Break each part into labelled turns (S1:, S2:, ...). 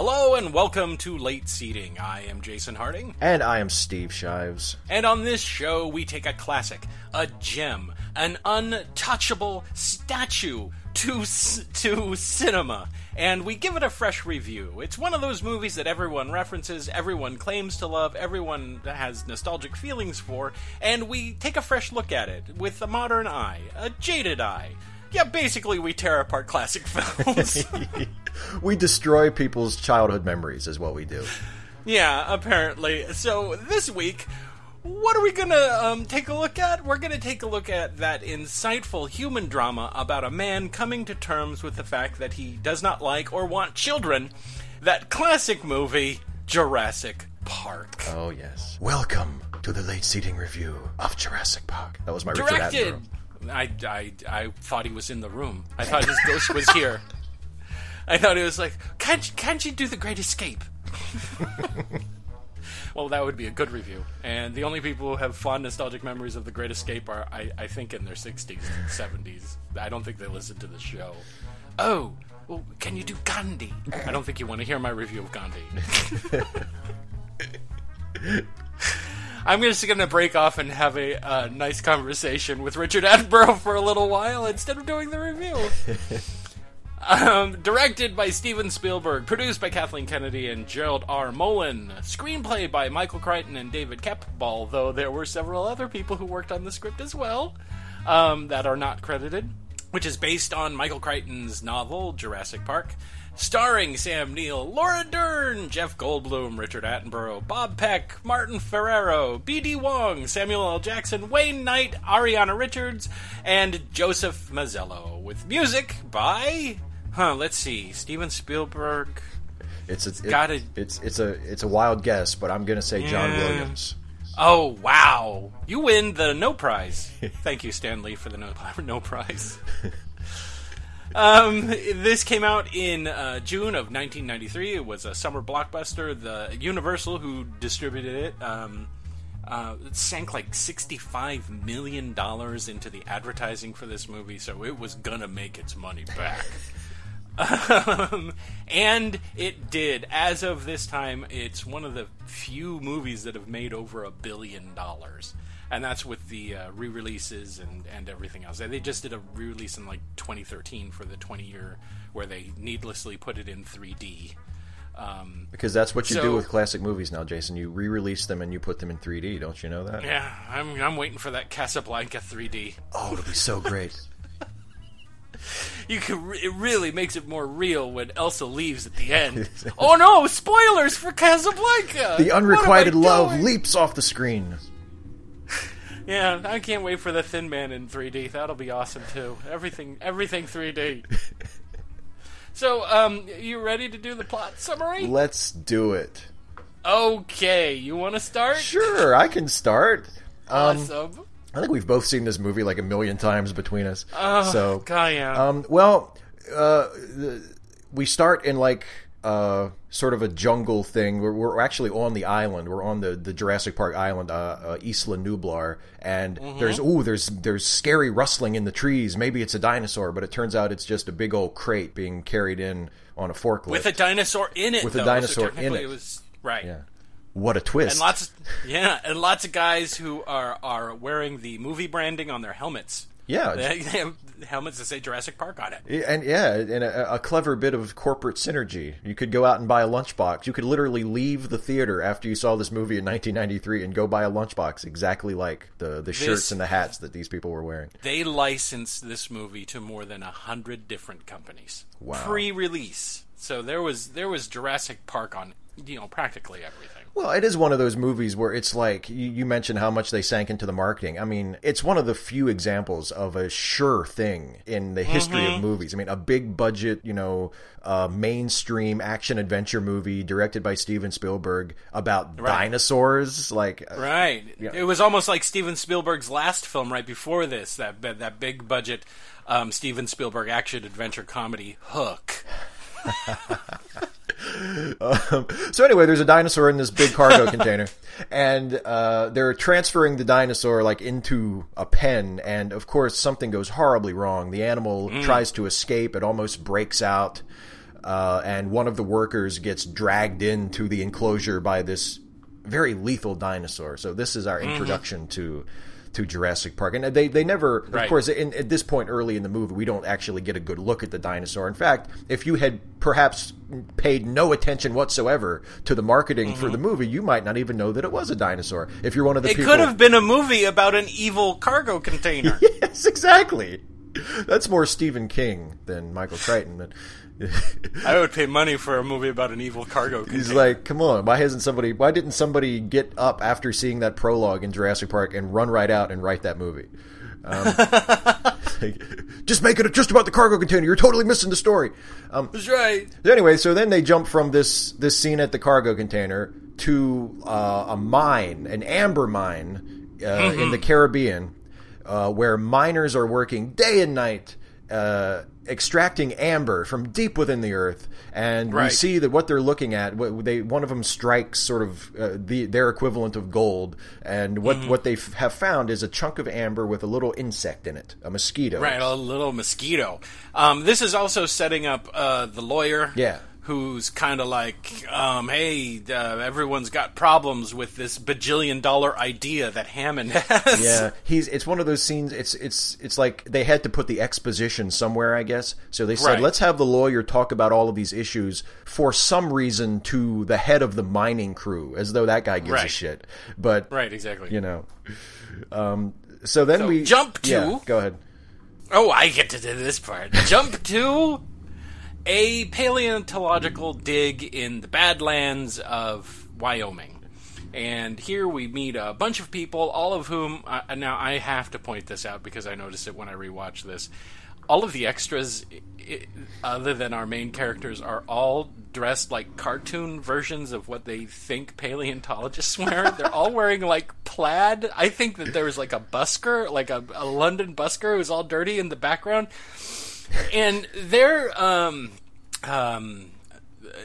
S1: Hello and welcome to Late Seating. I am Jason Harding.
S2: And I am Steve Shives.
S1: And on this show, we take a classic, a gem, an untouchable statue to to cinema, and we give it a fresh review. It's one of those movies that everyone references, everyone claims to love, everyone has nostalgic feelings for, and we take a fresh look at it with a modern eye, a jaded eye. Yeah, basically, we tear apart classic films.
S2: we destroy people's childhood memories, is what we do.
S1: Yeah, apparently. So this week, what are we gonna um, take a look at? We're gonna take a look at that insightful human drama about a man coming to terms with the fact that he does not like or want children. That classic movie, Jurassic Park.
S2: Oh yes. Welcome to the late seating review of Jurassic Park. That was my
S1: Directed. I, I, I thought he was in the room. I thought his ghost was here. I thought it was like, can't, can't you do the Great Escape? well, that would be a good review. And the only people who have fond nostalgic memories of the Great Escape are, I, I think, in their 60s and 70s. I don't think they listen to the show. Oh, well, can you do Gandhi? I don't think you want to hear my review of Gandhi. I'm just going to break off and have a uh, nice conversation with Richard Attenborough for a little while instead of doing the review. um, directed by Steven Spielberg, produced by Kathleen Kennedy and Gerald R. Molen, screenplay by Michael Crichton and David Koeppel, though there were several other people who worked on the script as well um, that are not credited, which is based on Michael Crichton's novel Jurassic Park starring Sam Neill, Laura Dern, Jeff Goldblum, Richard Attenborough, Bob Peck, Martin Ferrero, B.D. Wong, Samuel L. Jackson, Wayne Knight, Ariana Richards, and Joseph Mazzello, with music by, huh? Let's see, Steven Spielberg.
S2: It's a, it,
S1: Gotta-
S2: it's it's a it's a wild guess, but I'm gonna say John
S1: Yeah.
S2: Williams.
S1: Oh wow! You win the no prize. Thank you, Stan Lee, for the no, no prize. um, this came out in uh, June of 1993. It was a summer blockbuster. The Universal, who distributed it, um, uh, sank like 65 million dollars into the advertising for this movie, so it was gonna make its money back. Um, and it did. As of this time, it's one of the few movies that have made over a billion dollars. And that's with the uh, re releases and, and everything else. They just did a re release in like 2013 for the 20 year where they needlessly put it in 3D. Um,
S2: Because that's what you
S1: So-
S2: do with classic movies now, Jason. You re-release them and you put them in 3D. Don't you know that?
S1: yeah, I'm, I'm waiting for that Casablanca 3D.
S2: Oh, it'll be so great.
S1: You can, re- it really makes it more real when Elsa leaves at the end. oh no! Spoilers for Casablanca.
S2: the unrequited
S1: What am I
S2: love
S1: doing?
S2: leaps off the screen.
S1: Yeah, I can't wait for the Thin Man in 3D. That'll be awesome too. Everything, everything 3D. so, um, you ready to do the plot summary?
S2: Let's do it.
S1: Okay, you want to start?
S2: Sure, I can start. Um,
S1: Awesome.
S2: I think we've both seen this movie like a million times between us.
S1: Oh,
S2: so,
S1: God, yeah.
S2: um, well, uh, the- we start in like uh, sort of a jungle thing. We're, we're actually on the island. We're on the, the Jurassic Park island, uh, uh, Isla Nublar, and
S1: Mm-hmm.
S2: there's ooh, there's there's scary rustling in the trees. Maybe it's a dinosaur, but it turns out it's just a big old crate being carried in on a forklift.
S1: With a dinosaur in it.
S2: With a dinosaur
S1: so
S2: in
S1: it.
S2: it.
S1: was right.
S2: yeah. What a twist!
S1: And lots, of, yeah, and lots of guys who are are wearing the movie branding on their helmets.
S2: Yeah,
S1: They, have helmets that say Jurassic Park on it.
S2: And yeah, and a, a clever bit of corporate synergy. You could go out and buy a lunchbox. You could literally leave the theater after you saw this movie in 1993 and go buy a lunchbox exactly like the the shirts and the hats that these people were wearing.
S1: They licensed this movie to more than a hundred different companies
S2: Wow.
S1: pre-release. So there was there was Jurassic Park on you know practically everything.
S2: Well, it is one of those movies where it's like you, you mentioned how much they sank into the marketing. I mean, it's one of the few examples of a sure thing in the history
S1: Mm-hmm.
S2: of movies. I mean, a big budget, you know, uh, mainstream action adventure movie directed by Steven Spielberg about dinosaurs. Like, uh,
S1: Right.
S2: Yeah.
S1: It was almost like Steven Spielberg's last film right before this that that big budget um, Steven Spielberg action adventure comedy Hook.
S2: So anyway, there's a dinosaur in this big cargo container, and uh, they're transferring the dinosaur like into a pen, and of course something goes horribly wrong. The animal tries to escape; it almost breaks out. uh, and one of the workers gets dragged into the enclosure by this very lethal dinosaur. So this is our introduction mm-hmm. to to Jurassic Park, and they they never, right. of course, in, at this point early in the movie, we don't actually get a good look at the dinosaur. In fact, if you had perhaps paid no attention whatsoever to the marketing mm-hmm. for the movie, you might not even know that it was a dinosaur. If you're one of the
S1: it
S2: people...
S1: could have been a movie about an evil cargo container.
S2: yes, exactly. That's more Stephen King than Michael Crichton. But
S1: I would pay money for a movie about an evil cargo. Container.
S2: He's like, come on, why hasn't somebody? Why didn't somebody get up after seeing that prologue in Jurassic Park and run right out and write that movie? Um, like, just make it just about the cargo container. You're totally missing the story.
S1: Um, That's right.
S2: Anyway, so then they jump from this this scene at the cargo container to uh, a mine, an amber mine uh, mm-hmm. in the Caribbean, uh, where miners are working day and night uh, extracting amber from deep within the earth, and right. we see that what they're looking at, they one of them strikes sort of uh, the their equivalent of gold, and what mm-hmm. what they f- have found is a chunk of amber with a little insect in it, a mosquito.
S1: Right, a little mosquito. Um, this is also setting up uh, the lawyer.
S2: Yeah
S1: who's kind of like, um, hey, uh, everyone's got problems with this bajillion dollar idea that Hammond has.
S2: Yeah, he's. It's one of those scenes. It's it's it's like they had to put the exposition somewhere, I guess. So they said, right. let's have the lawyer talk about all of these issues for some reason to the head of the mining crew, as though that guy gives right. a shit. But
S1: right, exactly.
S2: You know. Um, so then so we
S1: jump to.
S2: Yeah, go ahead.
S1: Oh, I get to do this part. Jump to a paleontological dig in the Badlands of Wyoming. And here we meet a bunch of people, all of whom. Uh, now, I have to point this out because I noticed it when I rewatched this. All of the extras, other than our main characters, are all dressed like cartoon versions of what they think paleontologists wear. They're all wearing like plaid. I think that there was like a busker, like a, a London busker who's all dirty in the background and they're um, um,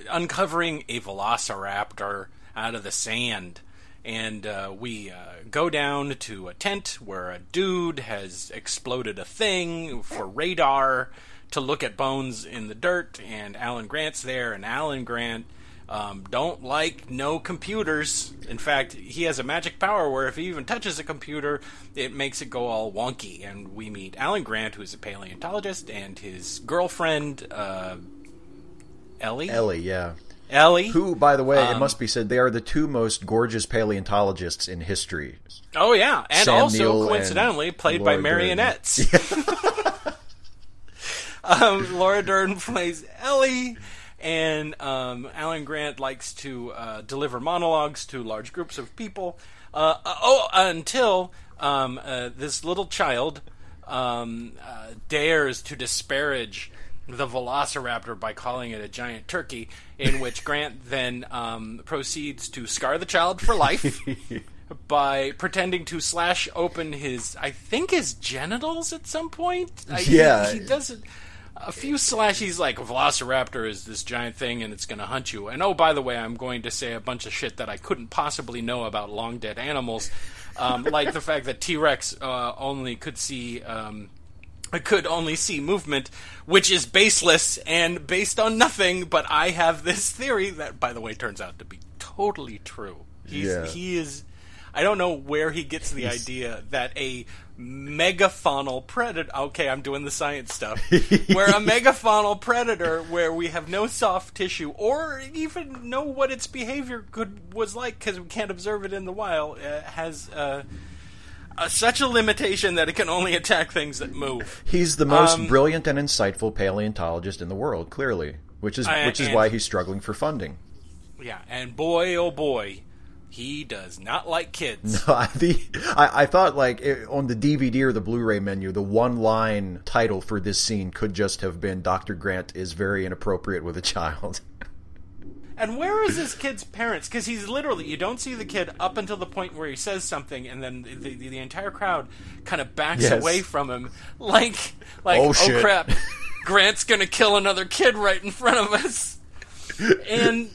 S1: uncovering a velociraptor out of the sand. And uh, we uh, go down to a tent where a dude has exploded a thing for radar to look at bones in the dirt. And Alan Grant's there, and Alan Grant um, don't like no computers. In fact, he has a magic power where if he even touches a computer, it makes it go all wonky. And we meet Alan Grant, who's a paleontologist, and his girlfriend, uh, Ellie.
S2: Ellie, yeah.
S1: Ellie.
S2: Who, by the way, um, it must be said, they are the two most gorgeous paleontologists in history.
S1: Oh, yeah. And Sam also, Neill coincidentally, played Laura by marionettes. um, Laura Dern plays Ellie and um, Alan Grant likes to uh, deliver monologues to large groups of people. Uh, uh oh, until um, uh, this little child um, uh, dares to disparage the velociraptor by calling it a giant turkey, in which Grant then um, proceeds to scar the child for life. by pretending to slash open his, I think his genitals at some point.
S2: Yeah,
S1: he, he doesn't a few slashies like Velociraptor is this giant thing and it's going to hunt you. And oh, by the way, I'm going to say a bunch of shit that I couldn't possibly know about long dead animals, um, like the fact that T Rex uh, only could see. Um, could only see movement, which is baseless and based on nothing. But I have this theory that, by the way, turns out to be totally true. He's, yeah. He is. I don't know where he gets the He's... idea that a megafaunal predator. Okay, I'm doing the science stuff. where a megafaunal predator, where we have no soft tissue or even know what its behavior could was like because we can't observe it in the wild, uh, has. Uh, uh, such a limitation that it can only attack things that move.
S2: He's the most um, brilliant and insightful paleontologist in the world, clearly, which is which is why he's struggling for funding.
S1: Yeah, and boy, oh boy, he does not like kids.
S2: No, I, the, I, I thought like it, on the DVD or the Blu-ray menu, the one line title for this scene could just have been "Dr. Grant is very inappropriate with a child."
S1: And where is this kid's parents? Because he's literally you don't see the kid up until the point where he says something, and then the, the, the entire crowd kind of backs yes. away from him, like like oh, oh crap, Grant's gonna kill another kid right in front of us, and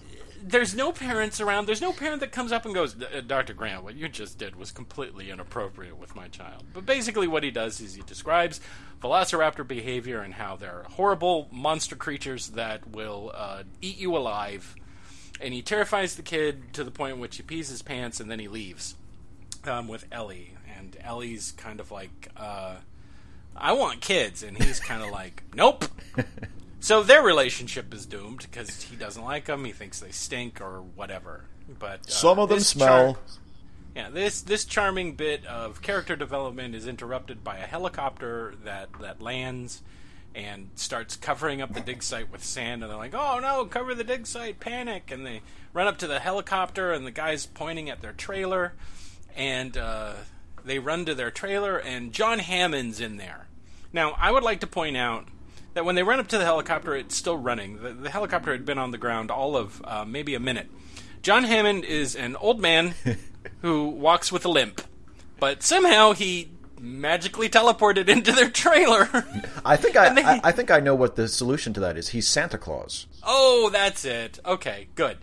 S1: there's no parents around. There's no parent that comes up and goes, Dr. Grant, what you just did was completely inappropriate with my child. But basically, what he does is he describes velociraptor behavior and how they're horrible monster creatures that will uh, eat you alive. And he terrifies the kid to the point in which he pees his pants and then he leaves um, with Ellie. And Ellie's kind of like, uh, I want kids. And he's kind of like, nope. So their relationship is doomed because he doesn't like them. He thinks they stink or whatever. But uh,
S2: some of them smell.
S1: Char- yeah, this this charming bit of character development is interrupted by a helicopter that that lands and starts covering up the dig site with sand. And they're like, "Oh no, cover the dig site! Panic!" And they run up to the helicopter, and the guy's pointing at their trailer, and uh, they run to their trailer, and John Hammond's in there. Now, I would like to point out that when they run up to the helicopter, it's still running. The, the helicopter had been on the ground all of uh, maybe a minute. John Hammond is an old man who walks with a limp, but somehow he magically teleported into their trailer.
S2: I think I, they, I, I think I know what the solution to that is. He's Santa Claus.
S1: Oh, that's it. Okay, good.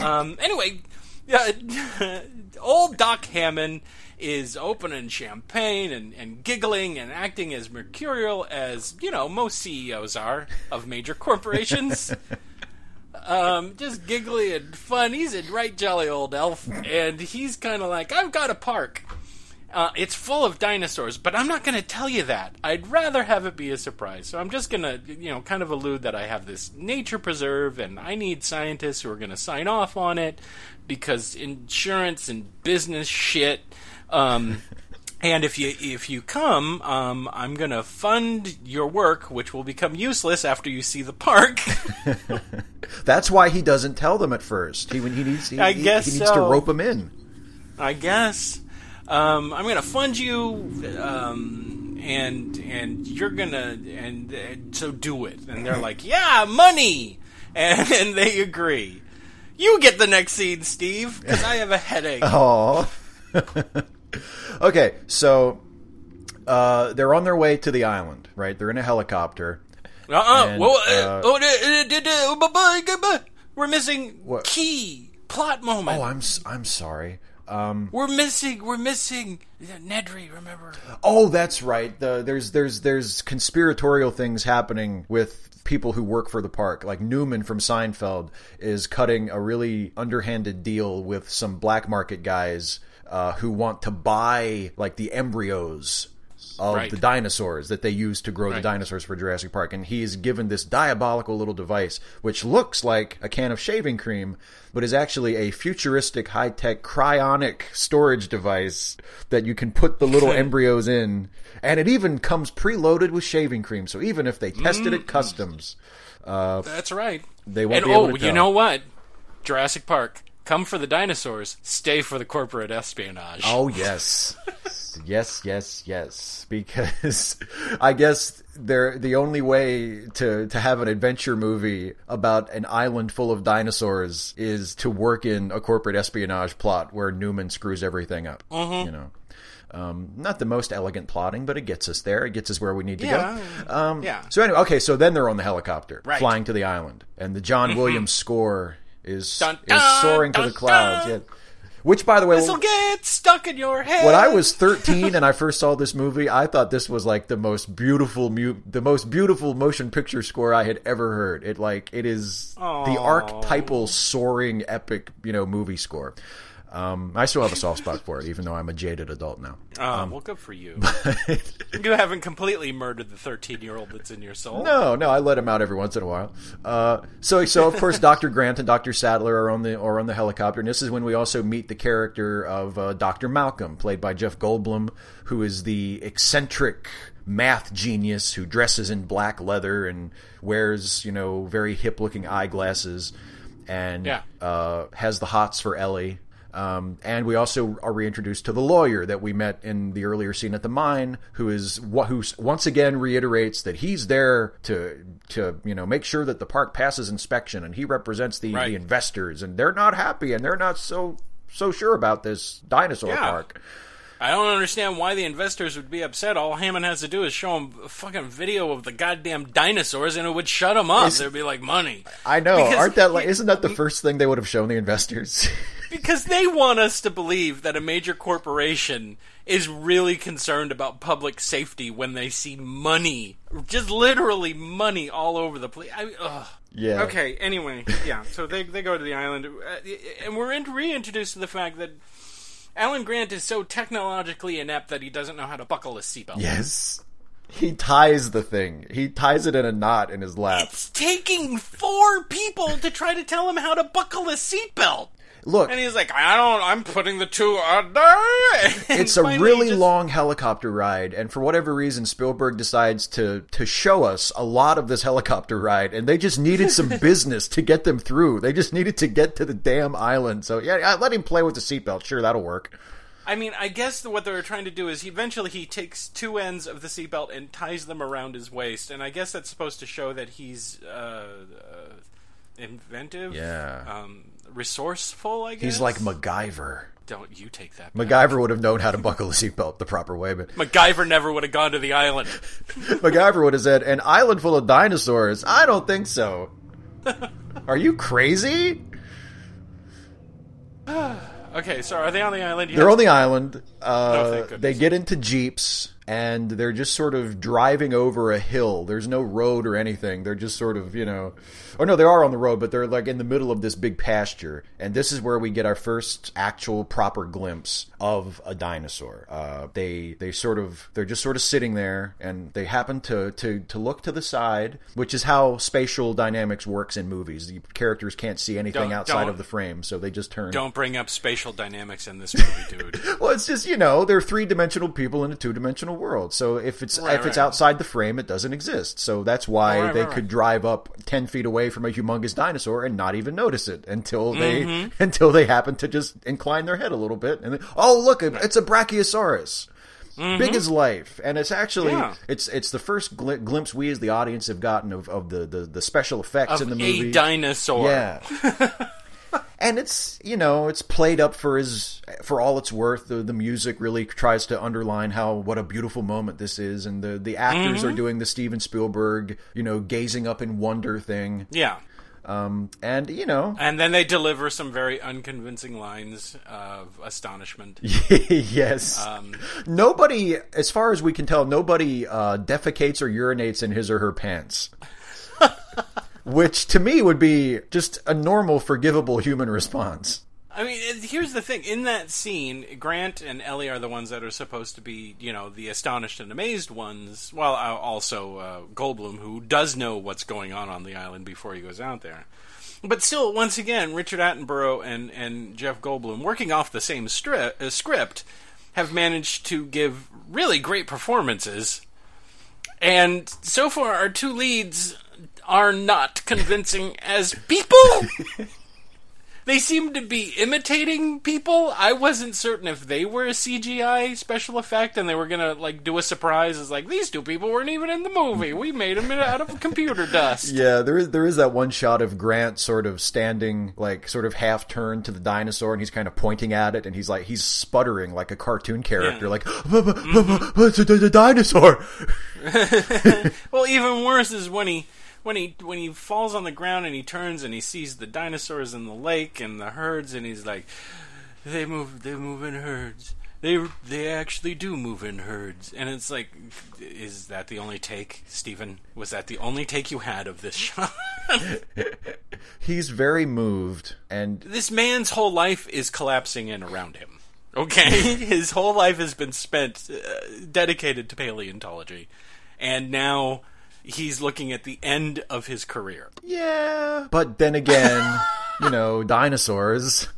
S1: Um, anyway, yeah, old Doc Hammond is opening champagne and, and giggling and acting as mercurial as, you know, most CEOs are of major corporations. um, just giggly and fun. He's a right jolly old elf, and he's kind of like, I've got a park. Uh, it's full of dinosaurs, but I'm not going to tell you that. I'd rather have it be a surprise. So I'm just going to, you know, kind of allude that I have this nature preserve and I need scientists who are going to sign off on it because insurance and business shit um, and if you if you come, um, I'm going to fund your work, which will become useless after you see the park.
S2: That's why he doesn't tell them at first. He when he needs he,
S1: I guess
S2: he, he needs
S1: so.
S2: to rope them in.
S1: I guess. Um, I'm going to fund you, um, and and you're gonna and, and so do it. And they're like, yeah, money, and, and they agree. You get the next scene, Steve, because I have a headache.
S2: Oh. okay, so uh, they're on their way to the island, right? They're in a helicopter.
S1: Uh-uh. And, well, uh, oh, we're missing what? key plot moment.
S2: Oh, I'm I'm sorry. Um,
S1: we're missing. We're missing Nedry. Remember?
S2: Oh, that's right. The, there's there's there's conspiratorial things happening with people who work for the park. Like Newman from Seinfeld is cutting a really underhanded deal with some black market guys uh, who want to buy like the embryos of right. the dinosaurs that they use to grow right. the dinosaurs for Jurassic Park. And he's given this diabolical little device, which looks like a can of shaving cream, but is actually a futuristic, high tech cryonic storage device that you can put the little embryos in. And it even comes preloaded with shaving cream. So even if they tested mm. it customs, uh,
S1: that's right.
S2: They won't
S1: and,
S2: be able
S1: oh,
S2: to.
S1: You know what? Jurassic Park come for the dinosaurs, stay for the corporate espionage.
S2: Oh yes. yes, yes, yes. Because I guess they're the only way to to have an adventure movie about an island full of dinosaurs is to work in a corporate espionage plot where Newman screws everything up.
S1: Mm-hmm.
S2: You know. Um, not the most elegant plotting, but it gets us there. It gets us where we need to
S1: yeah,
S2: go. Um,
S1: yeah.
S2: So anyway, okay. So then they're on the helicopter,
S1: right.
S2: flying to the island, and the John
S1: Mm-hmm.
S2: Williams score is
S1: Dun,
S2: is soaring
S1: dun,
S2: to the clouds. Yeah. Which, by the way,
S1: This'll get stuck in your head.
S2: when I was 13 and I first saw this movie, I thought this was like the most beautiful, mu- the most beautiful motion picture score I had ever heard. It like it is the archetypal soaring epic, you know, movie score. Um, I still have a soft spot for it, even though I'm a jaded adult now.
S1: Oh, well, good for you. you haven't completely murdered the 13 year old that's in your soul.
S2: No, no, I let him out every once in a while. Uh, so, so of course, Doctor Grant and Doctor Sadler are on the are on the helicopter, and this is when we also meet the character of uh, Doctor Malcolm, played by Jeff Goldblum, who is the eccentric math genius who dresses in black leather and wears, you know, very hip looking eyeglasses, and
S1: Yeah.
S2: uh, has the hots for Ellie. Um, and we also are reintroduced to the lawyer that we met in the earlier scene at the mine, who is who once again reiterates that he's there to to you know make sure that the park passes inspection, and he represents the,
S1: Right.
S2: the investors, and they're not happy, and they're not so so sure about this dinosaur
S1: Yeah.
S2: park.
S1: I don't understand why the investors would be upset. All Hammond has to do is show them a fucking video of the goddamn dinosaurs, and it would shut them up. They'd be like, "Money."
S2: I know. Because Aren't that like? Isn't that the first thing they would have shown the investors?
S1: because they want us to believe that a major corporation is really concerned about public safety when they see money, just literally money all over the place. I, ugh.
S2: Yeah.
S1: Okay. Anyway, yeah. So they they go to the island, uh, and we're reintroduced to the fact that Alan Grant is so technologically inept that he doesn't know how to buckle a seatbelt.
S2: Yes. He ties the thing. He ties it in a knot in his lap.
S1: It's taking four people to try to tell him how to buckle a seatbelt.
S2: Look,
S1: and he's like, I don't. I'm putting the two under.
S2: it's a really just... long helicopter ride, and for whatever reason, Spielberg decides to to show us a lot of this helicopter ride, and they just needed some business to get them through. They just needed to get to the damn island. So yeah, let him play with the seatbelt. Sure, that'll work.
S1: I mean, I guess what they're trying to do is he, eventually he takes two ends of the seatbelt and ties them around his waist, and I guess that's supposed to show that he's uh, uh, inventive.
S2: Yeah.
S1: Um, resourceful, I guess.
S2: He's like MacGyver.
S1: Don't you take that.
S2: Back. MacGyver would have known how to buckle a seatbelt the proper way, but
S1: MacGyver never would have gone to the island.
S2: MacGyver would have said, "An island full of dinosaurs? I don't think so." Are you crazy?
S1: okay, so are they on the island?
S2: They're on the island. Uh, oh, they get into jeeps and they're just sort of driving over a hill. There's no road or anything. They're just sort of, you know, or no, they are on the road, but they're like in the middle of this big pasture. And this is where we get our first actual proper glimpse of a dinosaur. Uh, they they sort of they're just sort of sitting there, and they happen to to to look to the side, which is how spatial dynamics works in movies. The characters can't see anything don't, outside don't, of the frame, so they just turn.
S1: Don't bring up spatial dynamics in this movie, dude.
S2: well, it's just you know they're three dimensional people in a two dimensional world. So if it's right, if right. it's outside the frame, it doesn't exist. So that's why right, they could drive up ten feet away from a humongous dinosaur and not even notice it until they mm-hmm. until they happen to just incline their head a little bit and then, oh look, it's a brachiosaurus. Mm-hmm. Big as life, and it's actually yeah. it's it's the first gl- glimpse we as the audience have gotten of, of the, the, the special effects
S1: of
S2: in the movie.
S1: A dinosaur,
S2: yeah. and it's you know it's played up for his for all it's worth. The the music really tries to underline how what a beautiful moment this is, and the the actors mm-hmm. are doing the Steven Spielberg you know gazing up in wonder thing.
S1: Yeah.
S2: Um, and you know,
S1: and then they deliver some very unconvincing lines of astonishment.
S2: yes. Um, nobody, as far as we can tell, nobody uh, defecates or urinates in his or her pants which to me would be just a normal, forgivable human response.
S1: I mean, here's the thing. In that scene, Grant and Ellie are the ones that are supposed to be, you know, the astonished and amazed ones, while also uh, Goldblum, who does know what's going on on the island before he goes out there. But still, once again, Richard Attenborough and, and Jeff Goldblum, working off the same stri- uh, script, have managed to give really great performances. And so far, our two leads are not convincing as people. they seem to be imitating people. I wasn't certain if they were a CGI special effect and they were gonna like do a surprise. As like these two people weren't even in the movie. We made them out of computer dust.
S2: Yeah, there is there is that one shot of Grant sort of standing like sort of half turned to the dinosaur and he's kind of pointing at it and he's like he's sputtering like a cartoon character yeah. like it's a dinosaur.
S1: well, even worse is when he when he when he falls on the ground and he turns and he sees the dinosaurs in the lake and the herds and he's like, they move they move in herds. They they actually do move in herds, and it's like, is that the only take, Steven? Was that the only take you had of this shot?
S2: He's very moved, and
S1: this man's whole life is collapsing in around him. Okay, his whole life has been spent uh, dedicated to paleontology, and now he's looking at the end of his career.
S2: Yeah. But then again, you know, dinosaurs.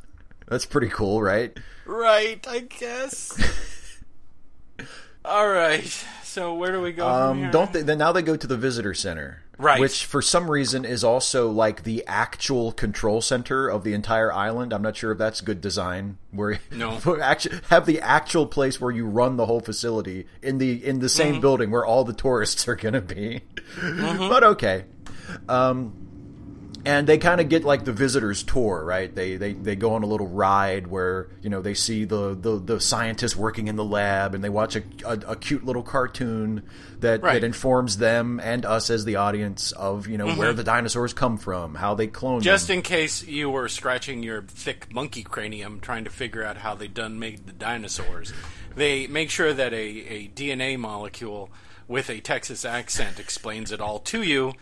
S2: That's pretty cool, right?
S1: Right, I guess. All right. So where do we go? Um,
S2: don't they? Then now they go to the visitor center,
S1: right?
S2: Which for some reason is also like the actual control center of the entire island. I'm not sure if that's good design. Where
S1: no,
S2: actually have the actual place where you run the whole facility in the in the same mm-hmm. building where all the tourists are going to be. Mm-hmm. But okay. Um, and they kind of get like the visitors tour right they, they they go on a little ride where you know they see the the, the scientists working in the lab and they watch a, a, a cute little cartoon that,
S1: Right.
S2: that informs them and us as the audience of you know where the dinosaurs come from how they
S1: Mm-hmm. Just
S2: them.
S1: in case you were scratching your thick monkey cranium trying to figure out how they done made the dinosaurs, they make sure that a, a DNA molecule with a Texas accent explains it all to you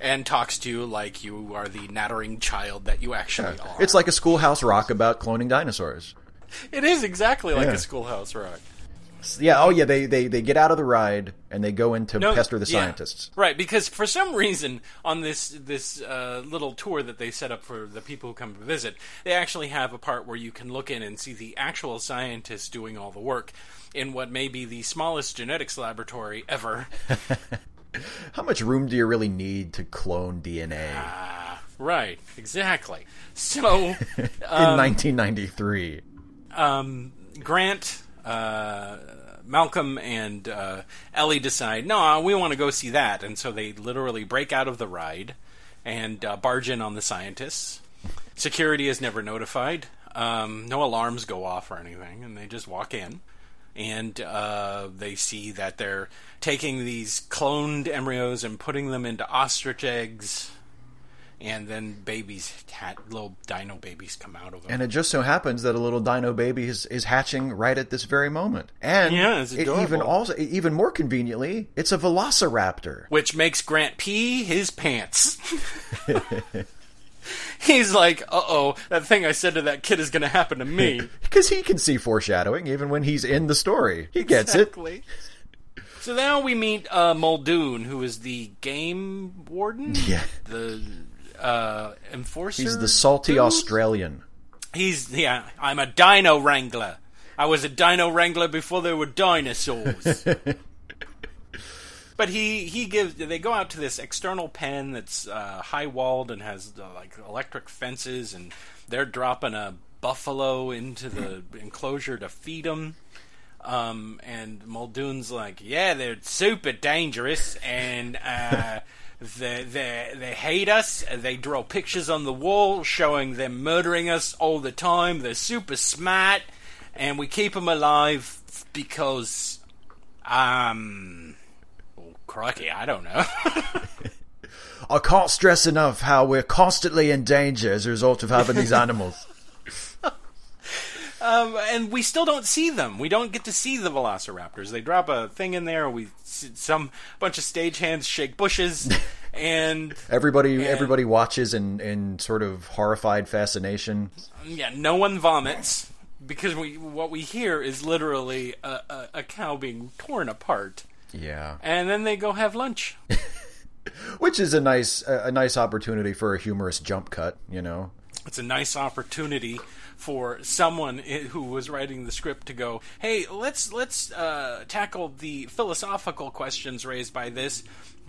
S1: and talks to you like you are the nattering child that you actually are.
S2: it's like a schoolhouse rock about cloning dinosaurs
S1: it is exactly like
S2: Yeah.
S1: a schoolhouse rock.
S2: yeah oh yeah they, they they get out of the ride and they go in to
S1: No,
S2: pester the
S1: yeah.
S2: scientists
S1: Right, because for some reason on this this uh, little tour that they set up for the people who come to visit, they actually have a part where you can look in and see the actual scientists doing all the work in what may be the smallest genetics laboratory ever.
S2: how much room do you really need to clone dna
S1: right, exactly. So
S2: in 1993
S1: um, Grant, uh, Malcolm, and uh, Ellie decide, no, we want to go see that, and so they literally break out of the ride and uh, barge in on the scientists. Security is never notified. Um, no alarms go off or anything, and they just walk in. And uh, they see that they're taking these cloned embryos and putting them into ostrich eggs, and then babies, little dino babies, come out of them.
S2: And it just so happens that a little dino baby is, is hatching right at this very moment. And
S1: Yeah, it's
S2: it even also even more conveniently, it's a velociraptor.
S1: which makes Grant pee his pants. He's like, "Uh oh, that thing I said to that kid is going to happen to me."
S2: Because he can see foreshadowing even when he's in the story. He gets it.
S1: So now we meet uh, Muldoon, who is the game warden.
S2: Yeah.
S1: The uh, enforcer.
S2: He's the salty
S1: dude?
S2: Australian.
S1: He's yeah. I'm a dino wrangler. I was a dino wrangler before there were dinosaurs. but he he gives. They go out to this external pen that's uh, high walled and has uh, like electric fences, and they're dropping a buffalo into the enclosure to feed them. Um, and Muldoon's like, yeah, they're super dangerous, and uh, they they they hate us. They draw pictures on the wall showing them murdering us all the time. They're super smart, and we keep them alive because, um, crikey, I don't know.
S2: I can't stress enough how we're constantly in danger as a result of having these animals.
S1: Um, and we still don't see them. We don't get to see the velociraptors. They drop a thing in there. We some bunch of stagehands shake bushes, and
S2: Everybody everybody watches in, in sort of horrified fascination.
S1: yeah, no one vomits because we what we hear is literally a, a, a cow being torn apart,
S2: Yeah.
S1: and then they go have lunch.
S2: Which is a nice a, nice opportunity for a humorous jump cut, you know.
S1: It's a nice opportunity for someone who was writing the script to go, "Hey, let's let's uh, tackle the philosophical questions raised by this."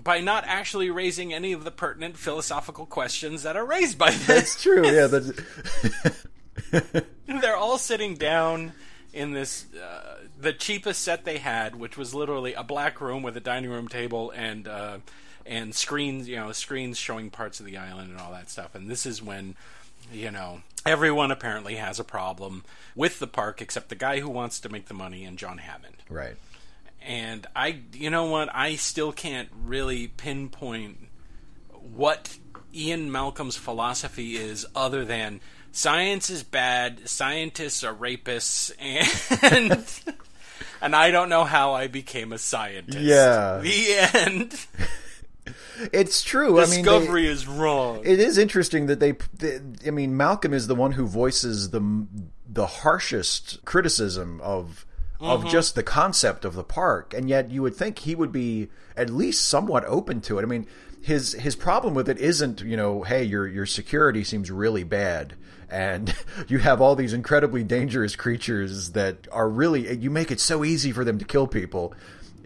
S1: By not actually raising any of the pertinent philosophical questions that are raised by this,
S2: That's true, yeah. That's,
S1: they're all sitting down in this uh, the cheapest set they had, which was literally a black room with a dining room table and uh, and screens, you know, screens showing parts of the island and all that stuff. And this is when you know everyone apparently has a problem with the park except the guy who wants to make the money and John Hammond.
S2: right.
S1: And I, you know what, I still can't really pinpoint what Ian Malcolm's philosophy is other than science is bad, scientists are rapists, and and I don't know how I became a scientist.
S2: Yeah.
S1: The end.
S2: It's true. I mean, they-
S1: Discovery is wrong.
S2: it is interesting that they, they. I mean, Malcolm is the one who voices the the harshest criticism of of mm-hmm. just the concept of the park, and yet you would think he would be at least somewhat open to it. I mean, his his problem with it isn't you know, hey, your your security seems really bad. And you have all these incredibly dangerous creatures that are really you make it so easy for them to kill people.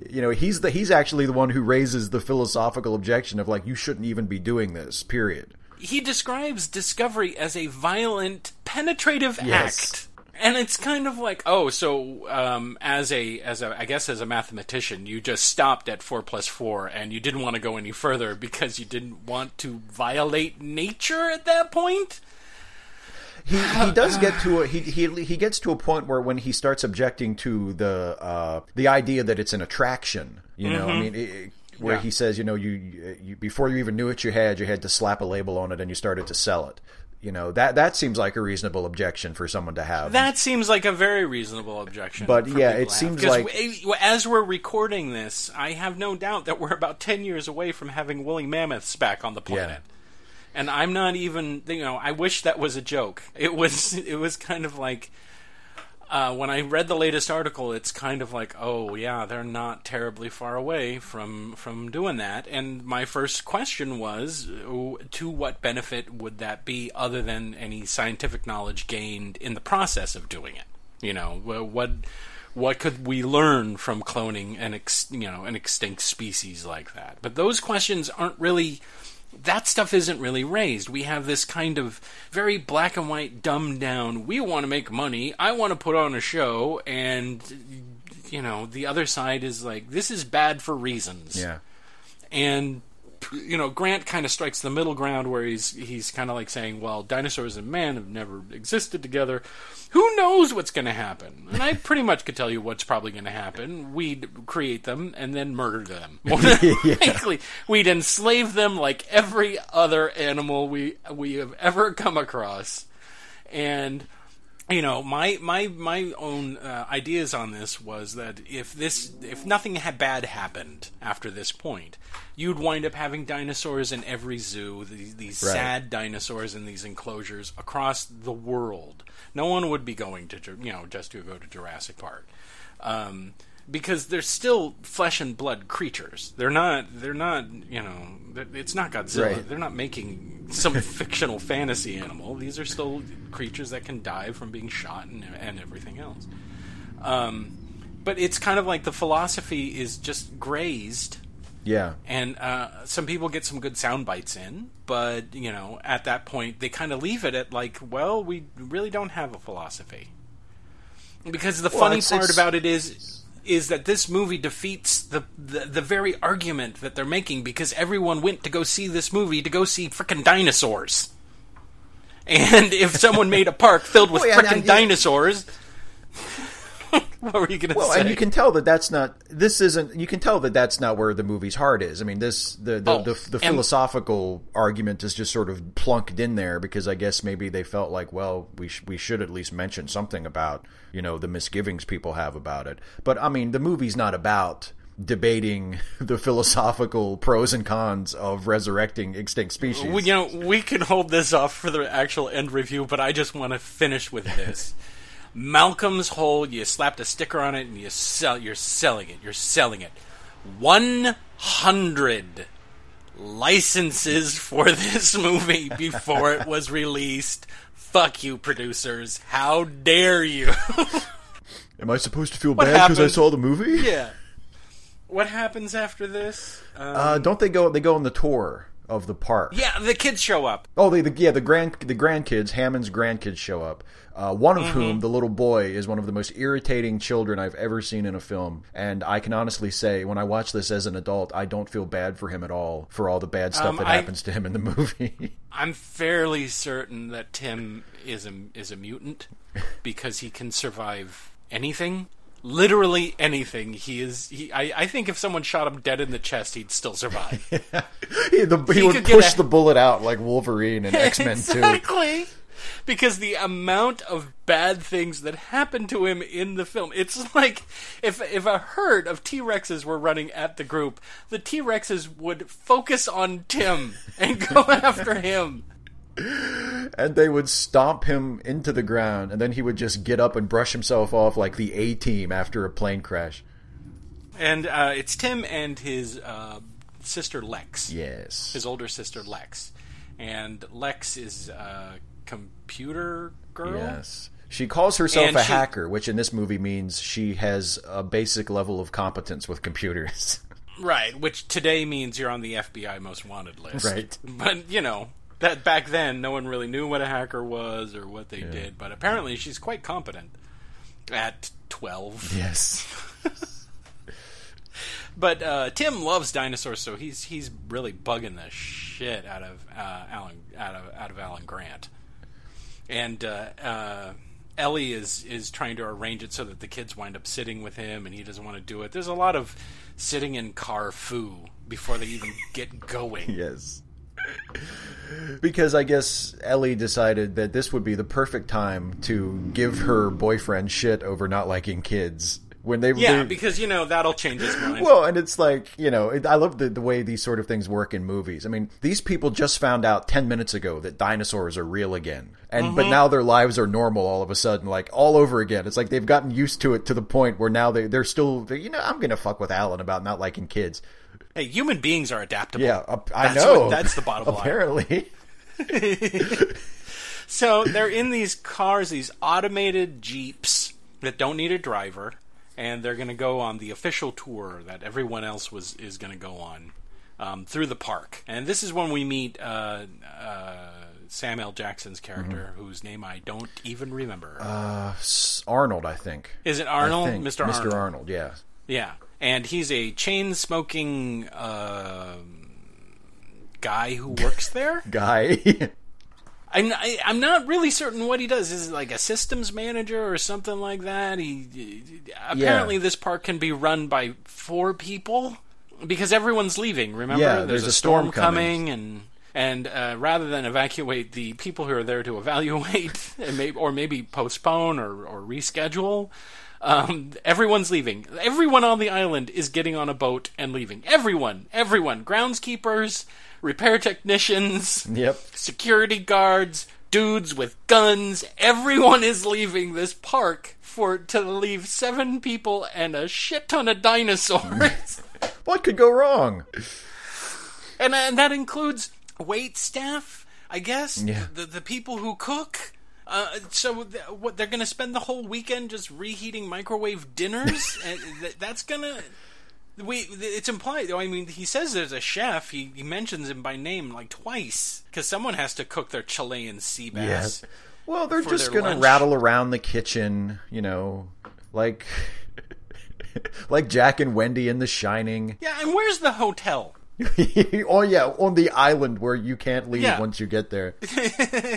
S2: You know he's the he's actually the one who raises the philosophical objection of like you shouldn't even be doing this period.
S1: He describes Discovery as a violent, penetrative
S2: Yes.
S1: and it's kind of like oh so um, as a as a i guess as a mathematician you just stopped at 4 plus 4 and you didn't want to go any further because you didn't want to violate nature at that point
S2: he he does get to a he he he gets to a point where when he starts objecting to the uh, the idea that it's an attraction, you know, I mean, it, where
S1: Yeah.
S2: he says, you know, you, you before you even knew what you had, you had to slap a label on it and you started to sell it. You know that that seems like a reasonable objection for someone to have.
S1: That seems like a very reasonable objection.
S2: But, yeah, it seems like-
S1: as we're recording this, I have no doubt that we're about ten years away from having woolly mammoths back on the planet. And I'm not even, you know, I wish that was a joke. It was, it was kind of like uh, when I read the latest article. It's kind of like, oh yeah, they're not terribly far away from from doing that. And my first question was, uh, to what benefit would that be, other than any scientific knowledge gained in the process of doing it? You know, what what could we learn from cloning an ex, you know an extinct species like that? But those questions aren't really that stuff isn't really raised. We have this kind of very black and white, dumbed down. We want to make money. I want to put on a show, and you know the other side is like this is bad for reasons.
S2: yeah.
S1: And you know Grant kind of strikes the middle ground where he's he's kind of like saying, well, dinosaurs and man have never existed together. Who knows what's going to happen? And I pretty much could tell you what's probably going to happen. We'd create them and then murder them. More than likely, we'd enslave them like every other animal we we have ever come across. And you know, my my my own uh, ideas on this was that if this if nothing had bad happened after this point, you'd wind up having dinosaurs in every zoo. These, these
S2: Right.
S1: sad dinosaurs in these enclosures across the world. No one would be going to you know just to go to Jurassic Park. Um, because they're still flesh and blood creatures. They're not. They're not. You know. It's not Godzilla.
S2: Right.
S1: They're not making some fictional fantasy animal. These are still creatures that can die from being shot and, and everything else. Um, but it's kind of like the philosophy is just grazed,
S2: Yeah.
S1: and uh, some people get some good sound bites in. But you know, at that point, they kind of leave it at like, well, we really don't have a philosophy. Because the
S2: Well,
S1: funny
S2: it's-
S1: part
S2: it's-
S1: about it is is that this movie defeats the, the the very argument that they're making because everyone went to go see this movie to go see frickin' dinosaurs. And if someone made a park filled with
S2: Well, yeah,
S1: frickin' dinosaurs, what were you going to
S2: Well,
S1: say?
S2: and you can tell that that's not. This isn't. You can tell that that's not where the movie's heart is. I mean, this the the,
S1: Oh,
S2: the, the philosophical argument is just sort of plunked in there because I guess maybe they felt like, well, we sh- we should at least mention something about you know the misgivings people have about it. But I mean, the movie's not about debating the philosophical pros and cons of resurrecting extinct species.
S1: We, you know, we can hold this off for the actual end review, but I just want to finish with this. Malcolm's Hole, you slapped a sticker on it and you sell you're selling it. You're selling it. 100 licenses for this movie before it was released. Fuck you producers. How dare you?
S2: Am I supposed to feel
S1: What
S2: bad because I saw the movie?
S1: yeah. What happens after this? Um,
S2: Uh, don't they go? They go on the tour of the park.
S1: yeah, the kids show up.
S2: Oh, the, the yeah the grand the grandkids Hammond's grandkids show up. Uh, one of
S1: Mm-hmm.
S2: whom, the little boy, is one of the most irritating children I've ever seen in a film. And I can honestly say, when I watch this as an adult, I don't feel bad for him at all for all the bad stuff
S1: Um,
S2: that
S1: I-
S2: happens to him in the movie.
S1: I'm fairly certain that Tim is a is a mutant because he can survive anything, literally anything. He is. He, I, I think if someone shot him dead in the chest, he'd still survive.
S2: he, the, he,
S1: He
S2: would push
S1: a-
S2: the bullet out like Wolverine and X Men
S1: exactly. Because the amount of bad things that happen to him in the film, it's like if if a herd of T Rexes were running at the group, the T Rexes would focus on Tim and go after him.
S2: And they would stomp him into the ground, and then he would just get up and brush himself off like the A team after a plane crash.
S1: And uh, it's Tim and his uh, sister Lex.
S2: Yes.
S1: His older sister Lex. And Lex is a computer girl.
S2: Yes. She calls herself
S1: And
S2: a
S1: she-
S2: hacker, which in this movie means she has a basic level of competence with computers.
S1: Right, which today means you're on the FBI most wanted list.
S2: Right.
S1: But, you know, that back then no one really knew what a hacker was or what they yeah. did, but apparently she's quite competent at 12.
S2: Yes.
S1: but uh, Tim loves dinosaurs, so he's he's really bugging the shit out of uh, Alan out of out of Alan Grant, and uh, uh, Ellie is is trying to arrange it so that the kids wind up sitting with him, and he doesn't want to do it. There's a lot of sitting in car foo before they even get going.
S2: yes. because I guess Ellie decided that this would be the perfect time to give her boyfriend shit over not liking kids when they
S1: yeah because you know that'll change his mind
S2: well and it's like you know it, i love the, the way these sort of things work in movies i mean these people just found out 10 minutes ago that dinosaurs are real again and mm-hmm. but now their lives are normal all of a sudden like all over again it's like they've gotten used to it to the point where now they, they're still they're, you know i'm gonna fuck with alan about not liking kids
S1: Hey, human beings are adaptable.
S2: Yeah, uh, I that's know.
S1: What, that's the bottom line.
S2: Apparently.
S1: so they're in these cars, these automated jeeps that don't need a driver, and they're going to go on the official tour that everyone else was is going to go on um, through the park. And this is when we meet uh, uh, Sam L. Jackson's character, mm-hmm. whose name I don't even remember.
S2: Uh, Arnold, I think.
S1: Is it Arnold? Mr. Arnold.
S2: Mr. Arnold, yeah.
S1: Yeah and he's a chain smoking uh, guy who works there.
S2: guy.
S1: I'm I, am i am not really certain what he does. Is it like a systems manager or something like that? He apparently yeah. this park can be run by four people because everyone's leaving. Remember,
S2: yeah, there's, there's a, a, storm, storm coming.
S1: coming and and uh, rather than evacuate the people who are there to evaluate, and or maybe postpone or, or reschedule, um, everyone's leaving. Everyone on the island is getting on a boat and leaving. Everyone, everyone, groundskeepers, repair technicians,
S2: yep,
S1: security guards, dudes with guns. Everyone is leaving this park for to leave seven people and a shit ton of dinosaurs.
S2: what could go wrong?
S1: And, and that includes wait staff, I guess.
S2: Yeah.
S1: The the people who cook. Uh, so th- what they're going to spend the whole weekend just reheating microwave dinners, and th- that's gonna. We it's implied. I mean, he says there's a chef. He, he mentions him by name like twice because someone has to cook their Chilean sea bass. Yes.
S2: Well, they're just going to rattle around the kitchen, you know, like like Jack and Wendy in The Shining.
S1: Yeah, and where's the hotel?
S2: oh yeah, on the island where you can't leave yeah. once you get there.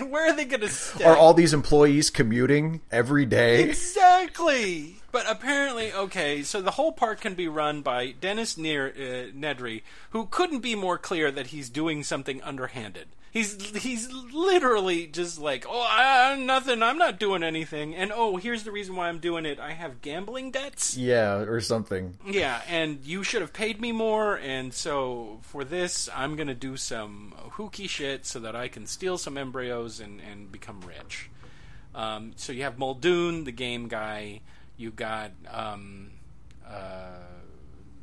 S1: where are they going to stay?
S2: Are all these employees commuting every day?
S1: Exactly. But apparently, okay, so the whole park can be run by Dennis Neer, uh, Nedry, who couldn't be more clear that he's doing something underhanded. He's he's literally just like, oh, I, am nothing. I'm not doing anything. And oh, here's the reason why I'm doing it. I have gambling debts.
S2: Yeah, or something.
S1: Yeah, and you should have paid me more. And so for this, I'm gonna do some hooky shit so that I can steal some embryos and and become rich. Um, so you have Muldoon, the game guy. You got um, uh,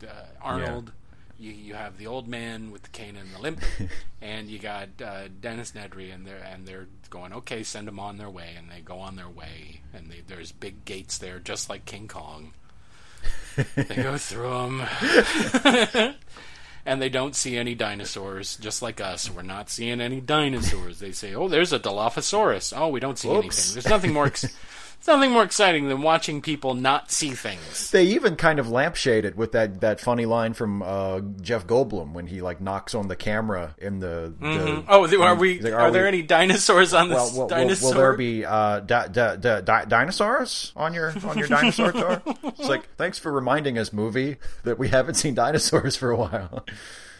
S1: uh, Arnold. Yeah you, you have the old man with the cane and the limp, and you got uh, Dennis Nedry, and they're and they're going okay, send them on their way, and they go on their way, and they, there's big gates there, just like King Kong. they go through them. and they don't see any dinosaurs, just like us. We're not seeing any dinosaurs. They say, "Oh, there's a Dilophosaurus." Oh, we don't see Oops. anything. There's nothing more. Ex- It's nothing more exciting than watching people not see things.
S2: They even kind of lampshade it with that, that funny line from uh, Jeff Goldblum when he like knocks on the camera in the.
S1: Mm-hmm. the oh, are we? Like, are, are, there any dinosaurs on this well, well, dinosaur?
S2: Will, will, there be uh, di- di- di- dinosaurs on your on your dinosaur tour? It's like thanks for reminding us, movie, that we haven't seen dinosaurs for a while.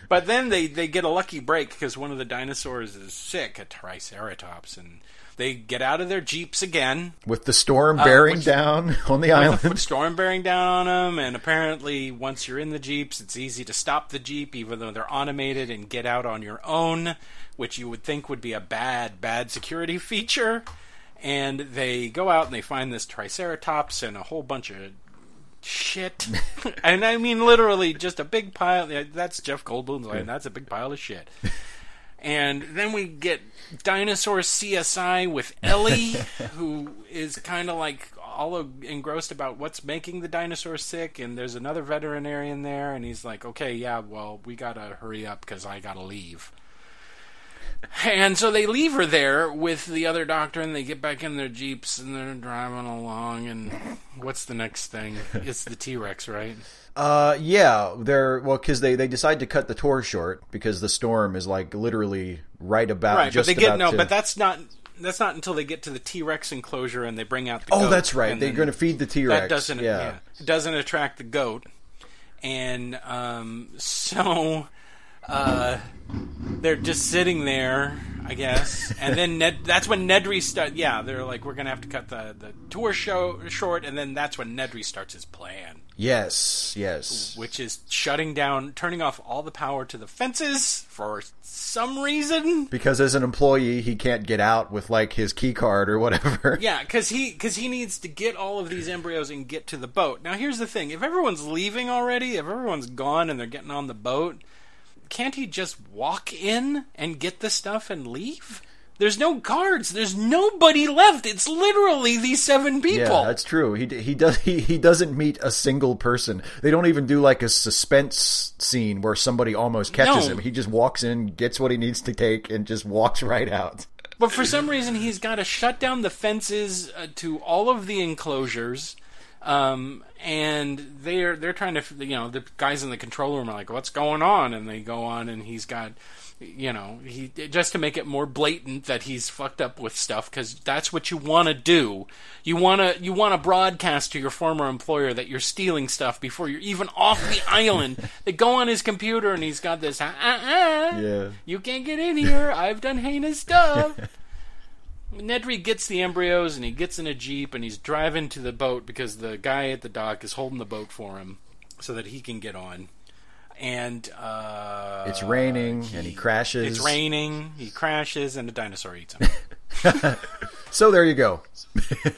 S1: But then they, they get a lucky break because one of the dinosaurs is sick, a Triceratops, and they get out of their jeeps again
S2: with the storm uh, bearing uh, which, down on the island.
S1: The storm bearing down on them, and apparently, once you're in the jeeps, it's easy to stop the jeep, even though they're automated, and get out on your own, which you would think would be a bad, bad security feature. And they go out and they find this Triceratops and a whole bunch of shit. and I mean literally just a big pile. That's Jeff Goldblum's line. That's a big pile of shit. And then we get Dinosaur CSI with Ellie, who is kind of like all engrossed about what's making the dinosaur sick. And there's another veterinarian there, and he's like, okay, yeah, well, we gotta hurry up because I gotta leave. and so they leave her there with the other doctor, and they get back in their jeeps and they're driving along. And what's the next thing? It's the T Rex, right?
S2: Uh, yeah, they're well because they they decide to cut the tour short because the storm is like literally right about
S1: right.
S2: just
S1: but they get no,
S2: to-
S1: but that's not that's not until they get to the T Rex enclosure and they bring out the.
S2: oh, that's right. They're going to feed the T Rex.
S1: That doesn't
S2: yeah.
S1: yeah. doesn't attract the goat, and um, so uh, they're just sitting there, I guess. And then Ned, that's when Nedry start. Yeah, they're like, we're gonna have to cut the the tour show short, and then that's when Nedry starts his plan,
S2: Yes, yes.
S1: which is shutting down, turning off all the power to the fences for some reason.
S2: Because as an employee, he can't get out with like his key card or whatever.
S1: Yeah, because he because he needs to get all of these embryos and get to the boat. Now, here's the thing: if everyone's leaving already, if everyone's gone and they're getting on the boat, can't he just walk in and get the stuff and leave? There's no guards. There's nobody left. It's literally these seven people.
S2: Yeah, that's true. He he does he, he doesn't meet a single person. They don't even do like a suspense scene where somebody almost catches
S1: No.
S2: him. He just walks in, gets what he needs to take, and just walks right out.
S1: But for some reason, he's got to shut down the fences uh, to all of the enclosures, um, and they're they're trying to, you know, the guys in the control room are like, "What's going on?" And they go on, and he's got, you know, he just to make it more blatant that he's fucked up with stuff because that's what you want to do. You want to you want to broadcast to your former employer that you're stealing stuff before you're even off the island. They go on his computer, and he's got this. Uh, uh,
S2: Yeah.
S1: you can't get in here. I've done heinous stuff. Nedry gets the embryos and he gets in a jeep and he's driving to the boat because the guy at the dock is holding the boat for him so that he can get on. And uh,
S2: It's raining, and he crashes.
S1: It's raining. He crashes and a dinosaur eats him.
S2: So there you go.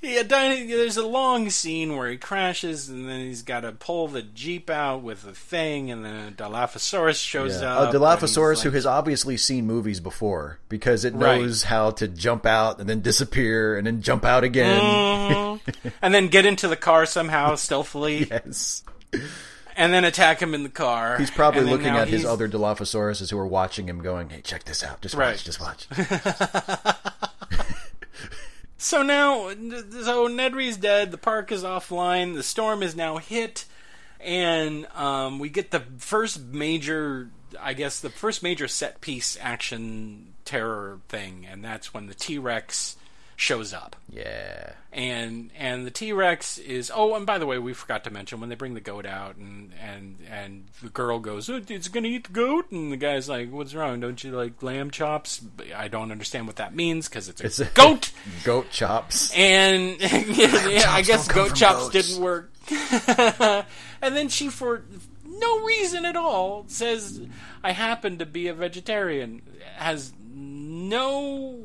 S1: Yeah, there's a long scene where he crashes, and then he's got to pull the jeep out with the thing, and then a Dilophosaurus shows
S2: Yeah.
S1: up.
S2: A Dilophosaurus
S1: he's
S2: who has obviously seen movies before because it
S1: Right.
S2: knows how to jump out and then disappear and then jump out again.
S1: Mhm. and then get into the car somehow stealthily,
S2: Yes.
S1: And then attack him in the car.
S2: He's probably looking at his other Dilophosauruses who are watching him going, hey, check this out. Just
S1: Right.
S2: watch, just watch.
S1: So now, so Nedry's dead. The park is offline. The storm is now hit, and um, we get the first major, I guess, the first major set piece action terror thing, and that's when the T Rex shows up.
S2: yeah.
S1: and and the T Rex is oh and by the way we forgot to mention when they bring the goat out and and and the girl goes oh, it's gonna eat the goat and the guy's like what's wrong don't you like lamb chops I don't understand what that means because it's a
S2: It's a-
S1: goat
S2: Goat chops.
S1: and yeah, I guess goat chops
S2: goats.
S1: didn't work and then she for no reason at all says I happen to be a vegetarian has no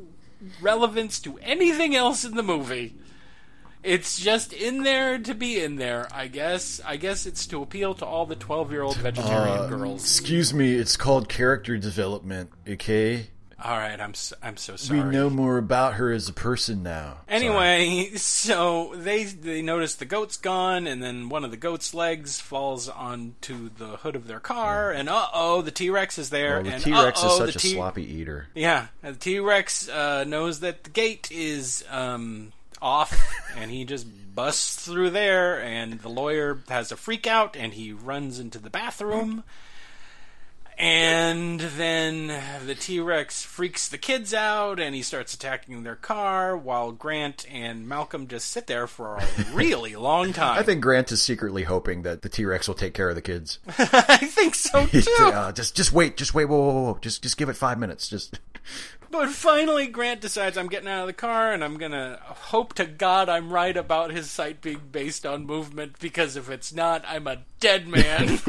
S1: relevance to anything else in the movie. It's just in there to be in there, I guess. I guess it's to appeal to all the 12-year-old vegetarian
S2: Uh,
S1: girls.
S2: Excuse me, it's called character development, okay?
S1: All right, I'm s- I'm so sorry.
S2: We know more about her as a person now.
S1: Anyway, so they they notice the goat's gone, and then one of the goat's legs falls onto the hood of their car, and uh oh, the T Rex is there.
S2: Well, the T Rex is such a
S1: T-
S2: sloppy eater.
S1: Yeah, the T Rex uh, knows that the gate is um, off, and he just busts through there. And the lawyer has a freak out, and he runs into the bathroom. And then the T Rex freaks the kids out, and he starts attacking their car, while Grant and Malcolm just sit there for a really long time.
S2: I think Grant is secretly hoping that the T Rex will take care of the kids.
S1: I think so too.
S2: uh, just, just wait, just wait, whoa, whoa, whoa, just, just give it five minutes. Just,
S1: But finally, Grant decides I'm getting out of the car and I'm gonna hope to God I'm right about his sight being based on movement because if it's not, I'm a dead man.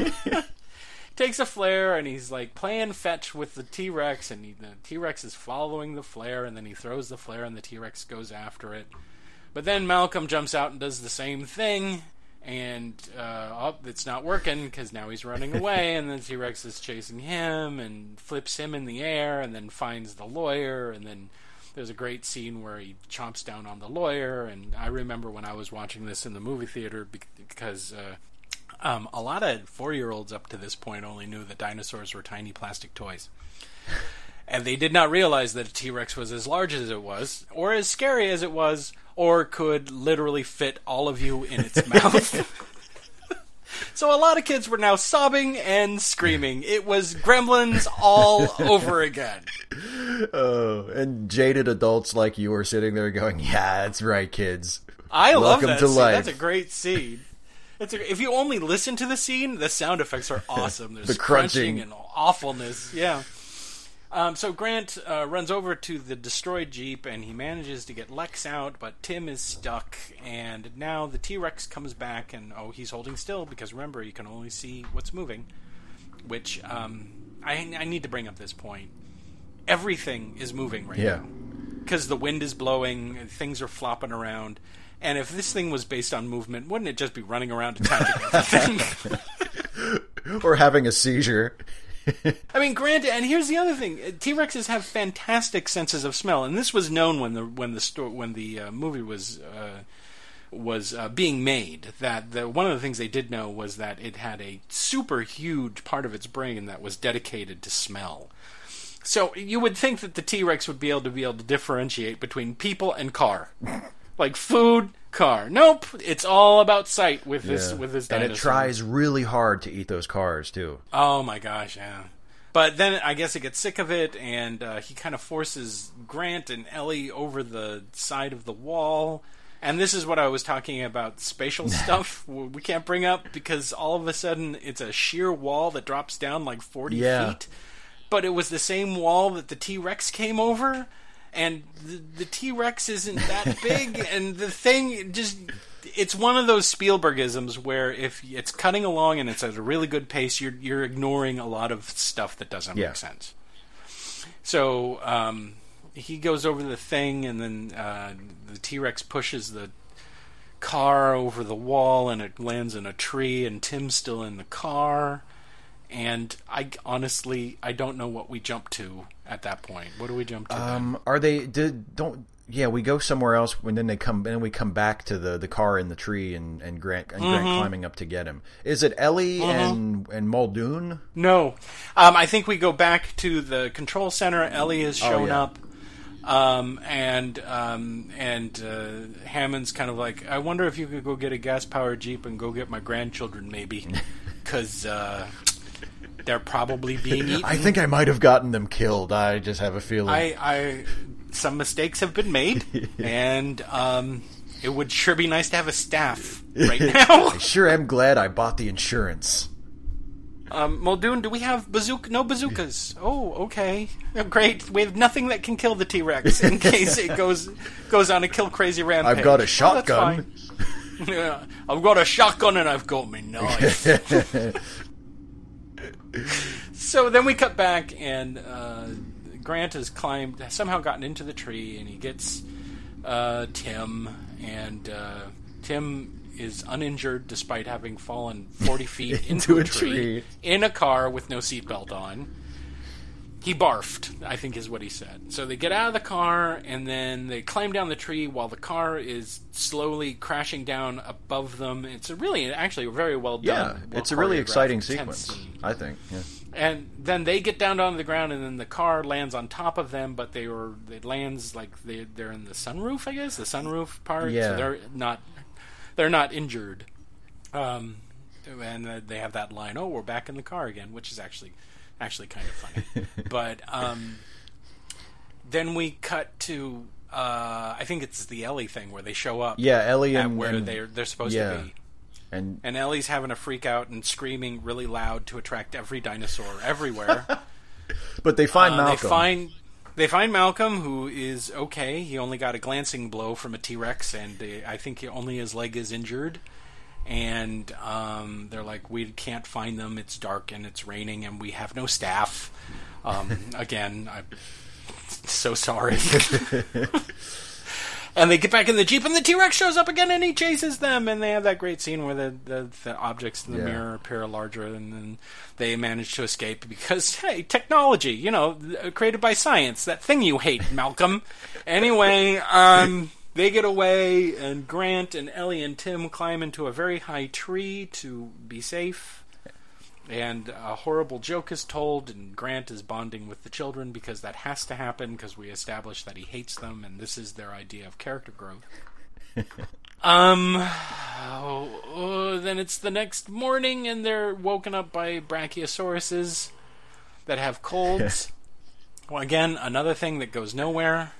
S1: Takes a flare and he's like playing fetch with the T Rex, and he, the T Rex is following the flare, and then he throws the flare and the T Rex goes after it. But then Malcolm jumps out and does the same thing, and uh, oh, it's not working because now he's running away, and then T Rex is chasing him and flips him in the air, and then finds the lawyer, and then there's a great scene where he chomps down on the lawyer, and I remember when I was watching this in the movie theater because. Uh, um, a lot of four-year-olds up to this point only knew that dinosaurs were tiny plastic toys. and they did not realize that a T Rex was as large as it was, or as scary as it was, or could literally fit all of you in its mouth. So a lot of kids were now sobbing and screaming. It was Gremlins all over again.
S2: Oh, and jaded adults like you are sitting there going, "Yeah, that's right, kids."
S1: I love that to scene. Life. That's a great scene. It's a, if you only listen to the scene, the sound effects are awesome. There's the crunching. crunching and awfulness. Yeah. Um, so Grant uh, runs over to the destroyed Jeep and he manages to get Lex out, but Tim is stuck. And now the T Rex comes back and oh, he's holding still because remember, you can only see what's moving. Which um, I, I need to bring up this point. Everything is moving right yeah. now because the wind is blowing, things are flopping around. And if this thing was based on movement, wouldn't it just be running around attacking everything?
S2: or having a seizure?
S1: I mean, granted, and here's the other thing: T Rexes have fantastic senses of smell, and this was known when the when the sto- when the uh, movie was uh, was uh, being made. That the, one of the things they did know was that it had a super huge part of its brain that was dedicated to smell. So you would think that the T Rex would be able to be able to differentiate between people and car, like food, car. Nope, it's all about sight with this yeah. with this dinosaur.
S2: And it tries really hard to eat those cars too.
S1: Oh my gosh, yeah. But then I guess it gets sick of it, and uh, he kind of forces Grant and Ellie over the side of the wall. And this is what I was talking about spatial stuff we can't bring up because all of a sudden it's a sheer wall that drops down like 40 yeah. feet. But it was the same wall that the T Rex came over and the, the T Rex isn't that big, and the thing just. It's one of those Spielbergisms where if it's cutting along and it's at a really good pace, you're you're ignoring a lot of stuff that doesn't yeah. make sense. So um, he goes over the thing, and then uh, the T Rex pushes the car over the wall, and it lands in a tree, and Tim's still in the car and I honestly I don't know what we jump to at that point. What do we jump to? Um,
S2: then? are they did don't yeah we go somewhere else when then they come then we come back to the the car in the tree and and Grant and Grant mm-hmm. climbing up to get him. Is it Ellie mm-hmm. and and Muldoon?
S1: No, um, I think we go back to the control center. Ellie has oh, shown oh, yeah. up. Um, and um, and uh, Hammond's kind of like, I wonder if you could go get a gas powered jeep and go get my grandchildren, maybe, because uh, they're probably being eaten.
S2: I think I might have gotten them killed. I just have a feeling.
S1: I, I some mistakes have been made, and um, it would sure be nice to have a staff right now.
S2: I sure am glad I bought the insurance.
S1: Um, Muldoon, do we have bazooka? No bazookas. Oh, okay, oh, great. We have nothing that can kill the T Rex in case it goes goes on a kill crazy rampage.
S2: I've got a shotgun.
S1: Oh, yeah, I've got a shotgun and I've got my knife so then we cut back, and uh, Grant has climbed, somehow gotten into the tree, and he gets uh, Tim, and uh, Tim is uninjured despite having fallen 40 feet into, into a, tree, tree, in a car with no seatbelt on. He barfed, I think is what he said. So they get out of the car and then they climb down the tree while the car is slowly crashing down above them. It's a really, actually, very well done.
S2: Yeah,
S1: well
S2: it's a really exciting sequence, I think. Yeah.
S1: And then they get down onto the ground, and then the car lands on top of them. But they were it lands like they they're in the sunroof, I guess, the sunroof part. Yeah. So they're not they're not injured. Um, and they have that line, "Oh, we're back in the car again," which is actually actually kind of funny. but um, then we cut to uh, I think it's the Ellie thing where they show up.
S2: Yeah, Ellie and
S1: where
S2: and,
S1: they're they're supposed yeah. to be.
S2: And,
S1: and Ellie's having a freak out and screaming really loud to attract every dinosaur everywhere.
S2: but they find uh, Malcolm.
S1: They find they find Malcolm, who is okay. He only got a glancing blow from a T Rex, and uh, I think only his leg is injured and um, they're like, we can't find them. It's dark and it's raining, and we have no staff. Um, again, I'm so sorry. and they get back in the jeep, and the T Rex shows up again, and he chases them. And they have that great scene where the the, the objects in the yeah. mirror appear larger, and then they manage to escape because hey, technology, you know, created by science. That thing you hate, Malcolm. anyway, um. They get away, and Grant and Ellie and Tim climb into a very high tree to be safe. and a horrible joke is told, and Grant is bonding with the children because that has to happen because we established that he hates them, and this is their idea of character growth. um, oh, then it's the next morning, and they're woken up by brachiosauruses that have colds. well, again, another thing that goes nowhere.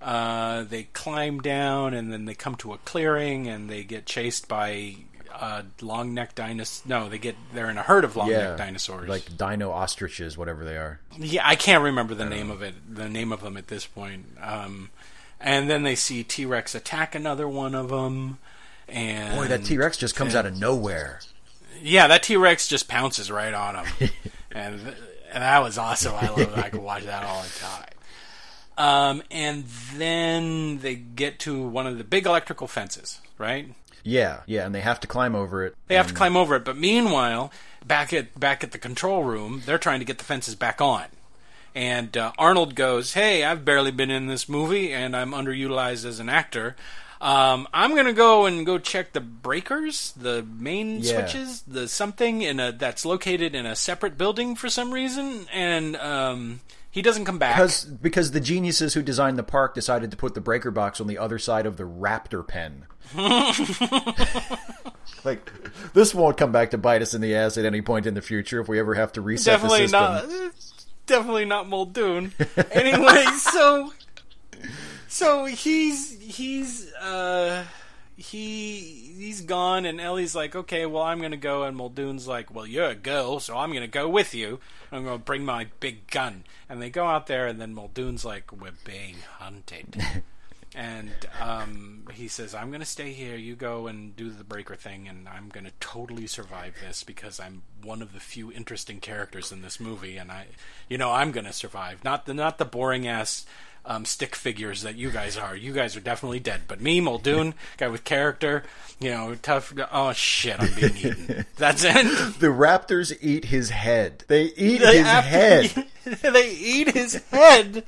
S1: Uh, they climb down, and then they come to a clearing, and they get chased by uh, long neck dinosaurs. No, they get they're in a herd of long neck dinosaurs,
S2: like dino ostriches, whatever they are.
S1: Yeah, I can't remember the name know. of it, the name of them at this point. Um, and then they see T Rex attack another one of them. And
S2: boy, that T Rex just comes and, out of nowhere.
S1: Yeah, that T Rex just pounces right on him, and, and that was awesome. I love it. I could watch that all the time. Um, and then they get to one of the big electrical fences, right?
S2: Yeah, yeah, and they have to climb over it.
S1: They have to climb over it, but meanwhile, back at back at the control room, they're trying to get the fences back on. And uh, Arnold goes, "Hey, I've barely been in this movie, and I'm underutilized as an actor. Um, I'm gonna go and go check the breakers, the main yeah. switches, the something in a that's located in a separate building for some reason, and um, he doesn't come back
S2: because because the geniuses who designed the park decided to put the breaker box on the other side of the raptor pen. like this won't come back to bite us in the ass at any point in the future if we ever have to reset
S1: definitely
S2: the system.
S1: Not, definitely not Muldoon. anyway, so so he's he's uh he he's gone and Ellie's like, okay, well I'm gonna go and Muldoon's like, well you're a girl, so I'm gonna go with you. I'm gonna bring my big gun. And they go out there and then Muldoon's like, we're being hunted. and um, he says, I'm gonna stay here. You go and do the breaker thing, and I'm gonna totally survive this because I'm one of the few interesting characters in this movie, and I, you know, I'm gonna survive. Not the not the boring ass um, stick figures that you guys are. You guys are definitely dead. But me, Muldoon, guy with character, you know, tough. Oh shit, I'm being eaten. That's it.
S2: the raptors eat his head. They eat they his head.
S1: they eat his head.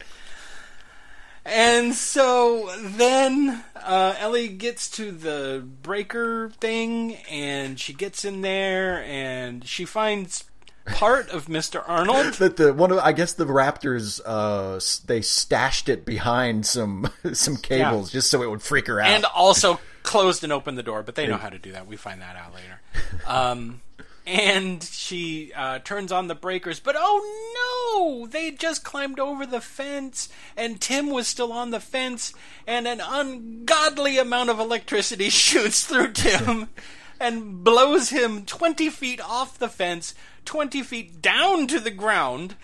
S1: And so then uh, Ellie gets to the breaker thing, and she gets in there, and she finds part of Mr. Arnold.
S2: that the one of I guess the Raptors uh, they stashed it behind some some cables yeah. just so it would freak her out,
S1: and also closed and opened the door. But they know how to do that. We find that out later. Um, and she uh, turns on the breakers, but oh no! They just climbed over the fence, and Tim was still on the fence, and an ungodly amount of electricity shoots through Tim and blows him 20 feet off the fence, 20 feet down to the ground,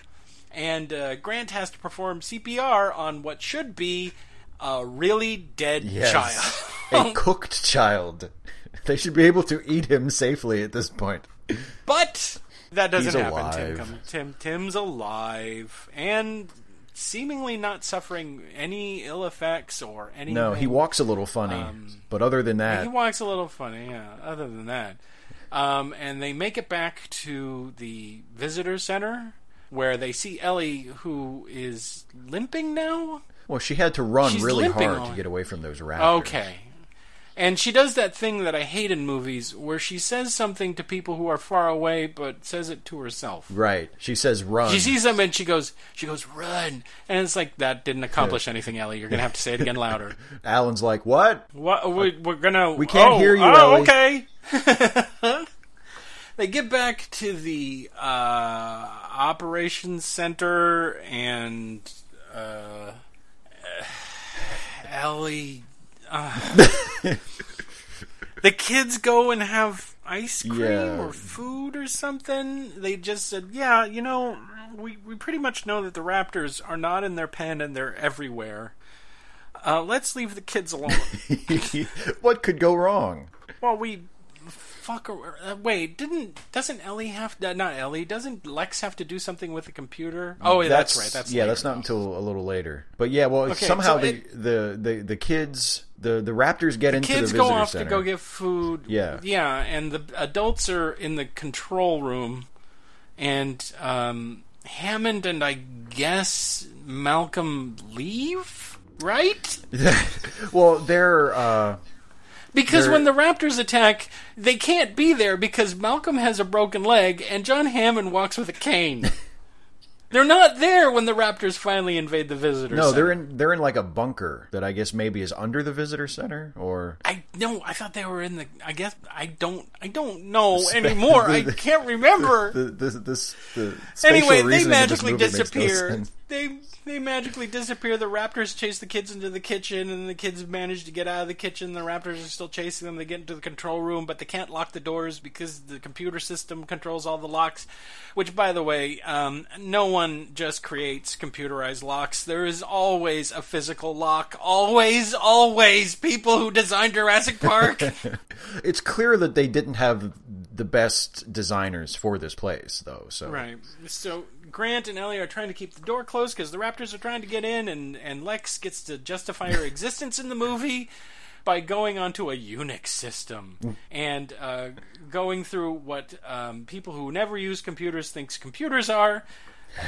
S1: and uh, Grant has to perform CPR on what should be a really dead yes,
S2: child. a cooked child. They should be able to eat him safely at this point.
S1: But that doesn't He's happen. Tim, Tim, Tim's alive, and seemingly not suffering any ill effects or anything.
S2: No, he walks a little funny, um, but other than that,
S1: he walks a little funny. Yeah, other than that, um, and they make it back to the visitor center where they see Ellie, who is limping now.
S2: Well, she had to run She's really hard on. to get away from those raptors.
S1: Okay, and she does that thing that I hate in movies where she says something to people who are far away but says it to herself.
S2: Right. She says run.
S1: She sees them and she goes she goes run. And it's like that didn't accomplish anything, Ellie. You're going to have to say it again louder.
S2: Alan's like, "What?
S1: What we, are going to
S2: We can't
S1: oh,
S2: hear you,
S1: oh,
S2: Ellie.
S1: okay. They get back to the uh, operations center and uh, Ellie uh, the kids go and have ice cream yeah. or food or something. They just said, "Yeah, you know, we we pretty much know that the raptors are not in their pen and they're everywhere. Uh, let's leave the kids alone."
S2: what could go wrong?
S1: Well, we fuck. Uh, wait, didn't doesn't Ellie have to, not Ellie? Doesn't Lex have to do something with the computer? Oh, that's, that's right. That's
S2: yeah.
S1: Later,
S2: that's not until a little later. But yeah, well, okay, somehow so the, it, the the the kids the the Raptors get into
S1: the
S2: into
S1: kids
S2: the
S1: go off
S2: center.
S1: to go get food.
S2: Yeah,
S1: yeah, and the adults are in the control room, and um, Hammond and I guess Malcolm leave, right?
S2: well, they're. Uh
S1: Because
S2: They're-
S1: when the Raptors attack, they can't be there because Malcolm has a broken leg and John Hammond walks with a cane. they're not there when the Raptors finally invade the visitor
S2: no,
S1: center.
S2: they're in they're in like a bunker that I guess maybe is under the visitor center or
S1: I no, I thought they were in the. I guess I don't. I don't know anymore. I can't remember.
S2: the the this the
S1: anyway, they
S2: reasoning of this
S1: magically disappear. They they magically disappear. The Raptors chase the kids into the kitchen, and the kids manage to get out of the kitchen. The Raptors are still chasing them. They get into the control room, but they can't lock the doors because the computer system controls all the locks. Which, by the way, um, no one just creates computerized locks. There is always a physical lock. Always, always. People who designed Jurassic Park.
S2: It's clear that they didn't have the best designers for this place though. So
S1: Right. So Grant and Ellie are trying to keep the door closed because the Raptors are trying to get in, and, and Lex gets to justify her existence in the movie by going onto a Unix system and uh, going through what um, people who never use computers thinks computers are.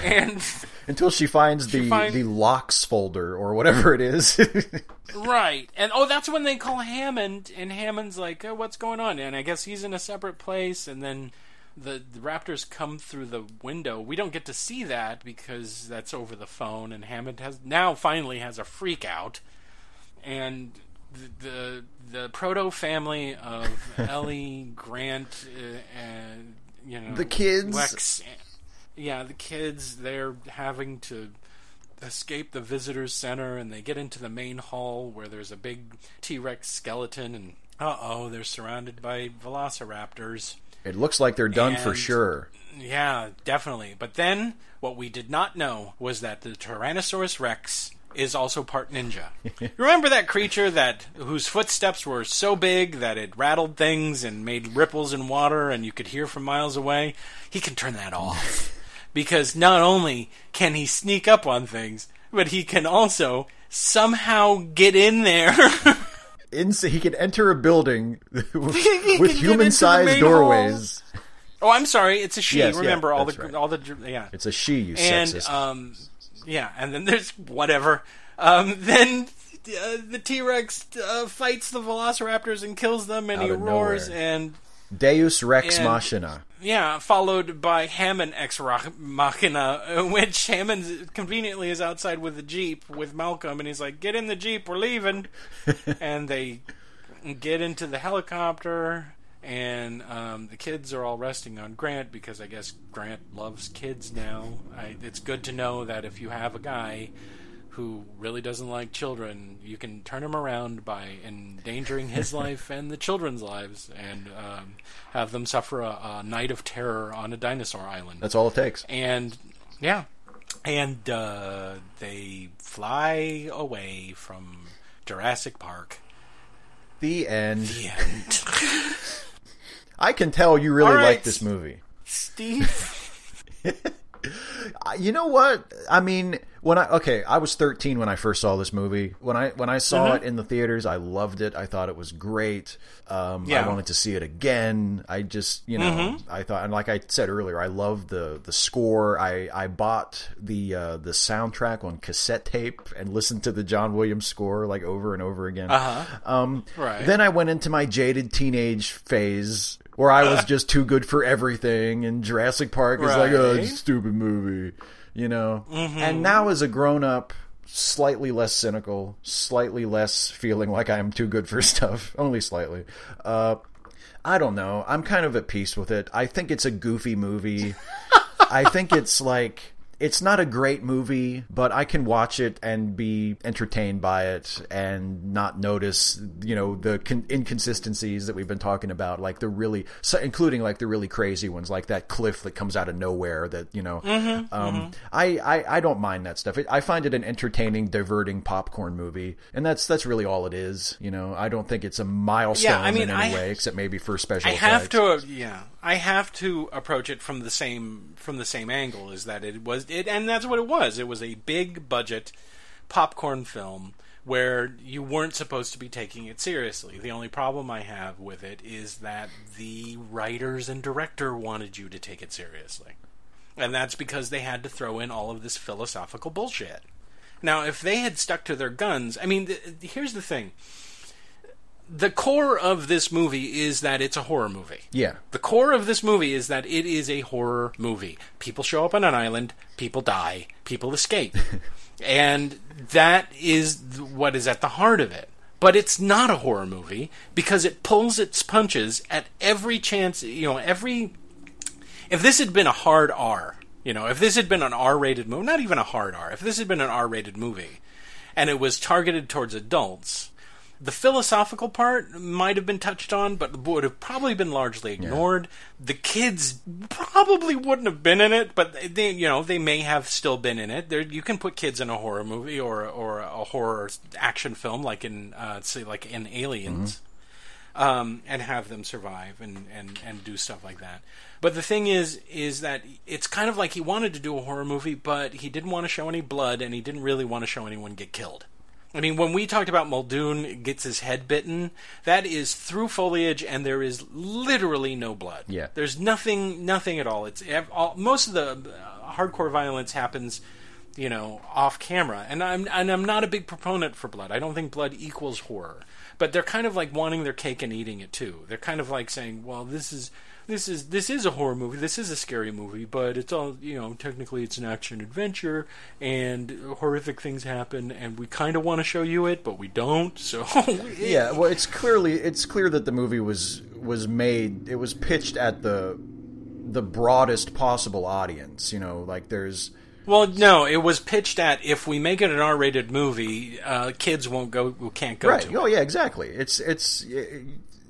S1: And
S2: until she finds the
S1: find-
S2: the locks folder or whatever it is.
S1: right, and oh, that's when they call Hammond, and Hammond's like, oh, "What's going on?" And I guess he's in a separate place, and then the, the Raptors come through the window. We don't get to see that because that's over the phone, and Hammond has now finally has a freak out, and the the, the proto family of Ellie Grant, uh, and you know
S2: The kids.
S1: Lex, yeah, the kids they're having to escape the visitors center and they get into the main hall where there's a big T-Rex skeleton and uh-oh, they're surrounded by velociraptors.
S2: It looks like they're done for sure.
S1: Yeah, definitely. But then what we did not know was that the Tyrannosaurus Rex is also part ninja. Remember that creature that whose footsteps were so big that it rattled things and made ripples in water and you could hear from miles away? He can turn that off. because not only can he sneak up on things, but he can also somehow get in there.
S2: In, he can enter a building with
S1: get into the
S2: human-sized doorways.
S1: oh, I'm sorry, it's a she.
S2: Yes, yeah,
S1: Remember all the
S2: right.
S1: all the yeah.
S2: It's a she, you
S1: and
S2: sexist.
S1: um, yeah, and then there's whatever. Um, then uh, the T Rex uh, fights the Velociraptors and kills them, and
S2: Out
S1: he roars,
S2: nowhere.
S1: and
S2: Deus Rex
S1: and-
S2: Machina.
S1: yeah, followed by Hammond Ex Machina, which Hammond conveniently is outside with the jeep with Malcolm, and he's like, "Get in the jeep, we're leaving," and they get into the helicopter. And um, the kids are all resting on Grant because I guess Grant loves kids now. I, it's good to know that if you have a guy who really doesn't like children, you can turn him around by endangering his life and the children's lives, and um, have them suffer a, a night of terror on a dinosaur island.
S2: That's all it takes.
S1: and yeah, and uh, they fly away from Jurassic Park.
S2: The end.
S1: The end.
S2: I can tell you really
S1: All right.
S2: like this movie.
S1: Steve.
S2: You know what? I mean, when I okay, I was 13 when I first saw this movie. When I when I saw it in the theaters, I loved it. I thought it was great. Um,
S1: Yeah.
S2: I wanted to see it again. I just, you know, I thought, and like I said earlier, I loved the the score. I I bought the uh, the soundtrack on cassette tape and listened to the John Williams score like over and over again.
S1: Uh-huh.
S2: Um,
S1: Right.
S2: Then I went into my jaded teenage phase where I was just too good for everything, and Jurassic Park is like, oh, it's a stupid movie, you know.
S1: Mm-hmm.
S2: And now, as a grown up, slightly less cynical, slightly less feeling like I'm too good for stuff, only slightly. Uh, I don't know. I'm kind of at peace with it. I think it's a goofy movie. I think it's like it's not a great movie, but I can watch it and be entertained by it and not notice, you know, the con- inconsistencies that we've been talking about, like the really, so, including like the really crazy ones, like that cliff that comes out of nowhere. That you know, um, I, I I don't mind that stuff. It, I find it an entertaining, diverting popcorn movie, and that's that's really all it is. You know, I don't think it's a milestone
S1: Yeah, I mean,
S2: in any
S1: I-
S2: way, except maybe for special.
S1: I have
S2: effects.
S1: to, uh, yeah, I have to approach it from the same from the same angle. Is that it was it, and that's what it was. It was a big budget popcorn film where you weren't supposed to be taking it seriously. The only problem I have with it is that the writers and director wanted you to take it seriously, and that's because they had to throw in all of this philosophical bullshit. Now, if they had stuck to their guns, I mean, th- here's the thing the core of this movie is that it's a horror movie.
S2: Yeah.
S1: The core of this movie is that it is a horror movie. People show up on an island, people die, people escape. and that is what is at the heart of it. But it's not a horror movie because it pulls its punches at every chance, you know, every if this had been a hard R, you know, if this had been an R-rated movie, not even a hard R, if this had been an R-rated movie and it was targeted towards adults, the philosophical part might have been touched on, but would have probably been largely ignored. Yeah. The kids probably wouldn't have been in it, but they, you know, they may have still been in it. There, you can put kids in a horror movie or or a horror action film, like in uh, say like in Aliens, mm-hmm. um, and have them survive and, and and do stuff like that. But the thing is, is that it's kind of like he wanted to do a horror movie, but he didn't want to show any blood, and he didn't really want to show anyone get killed. I mean, when we talked about Muldoon gets his head bitten, that is through foliage, and there is literally no blood.
S2: Yeah,
S1: there's nothing, nothing at all. It's all, most of the uh, hardcore violence happens, you know, off camera, and I'm and I'm not a big proponent for blood. I don't think blood equals horror, but they're kind of like wanting their cake and eating it too. They're kind of like saying, well, this is this is this is a horror movie. This is a scary movie, but it's all you know. Technically, it's an action adventure, and horrific things happen, and we kind of want to show you it, but we don't. So
S2: yeah, well, it's clearly it's clear that the movie was was made. It was pitched at the the broadest possible audience. You know, like there's.
S1: Well, no, it was pitched at if we make it an R-rated movie, uh, kids won't go, can't go
S2: right.
S1: to.
S2: Oh, yeah, exactly. It's it's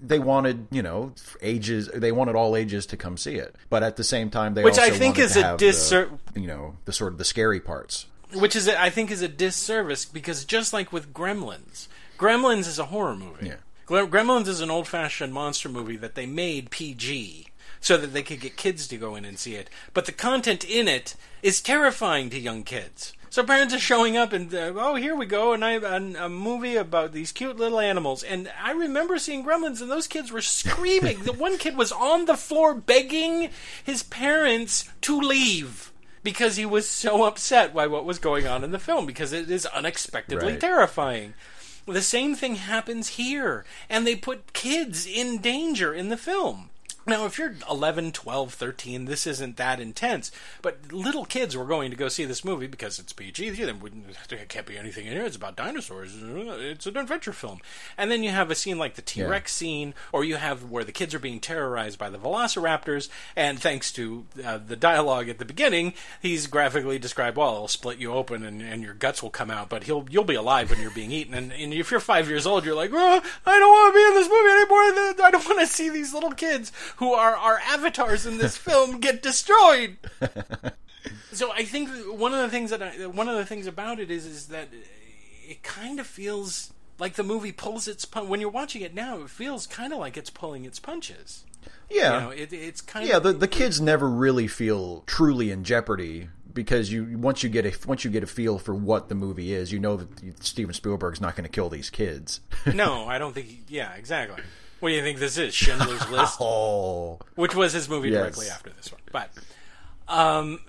S2: they wanted, you know, ages. They wanted all ages to come see it, but at the same time, they
S1: which
S2: I
S1: think is a disservice.
S2: You know, the sort of the scary parts.
S1: Which is, I think, is a disservice because just like with Gremlins, Gremlins is a horror movie.
S2: Yeah.
S1: Gremlins is an old-fashioned monster movie that they made PG so that they could get kids to go in and see it. But the content in it is terrifying to young kids. So parents are showing up and uh, oh here we go and I a, a movie about these cute little animals and I remember seeing Gremlins and those kids were screaming. the one kid was on the floor begging his parents to leave because he was so upset by what was going on in the film because it is unexpectedly right. terrifying. The same thing happens here and they put kids in danger in the film. Now, if you're 11, 12, 13, this isn't that intense. But little kids were going to go see this movie because it's PG. There can't be anything in here. It's about dinosaurs. It's an adventure film. And then you have a scene like the T Rex yeah. scene, or you have where the kids are being terrorized by the velociraptors. And thanks to uh, the dialogue at the beginning, he's graphically described, well, it'll split you open and, and your guts will come out, but he'll you'll be alive when you're being eaten. And, and if you're five years old, you're like, oh, I don't want to be in this movie anymore. I don't want to see these little kids who are our avatars in this film get destroyed. so I think one of the things that I, one of the things about it is is that it kind of feels like the movie pulls its pun- when you're watching it now. It feels kind of like it's pulling its punches.
S2: Yeah,
S1: you know, it, it's kind
S2: yeah.
S1: of
S2: the the kids never really feel truly in jeopardy because you once you get a once you get a feel for what the movie is, you know that Steven Spielberg's not going to kill these kids.
S1: no, I don't think. He, yeah, exactly. What do you think this is? Schindler's List?
S2: oh.
S1: Which was his movie yes. directly after this one. But um,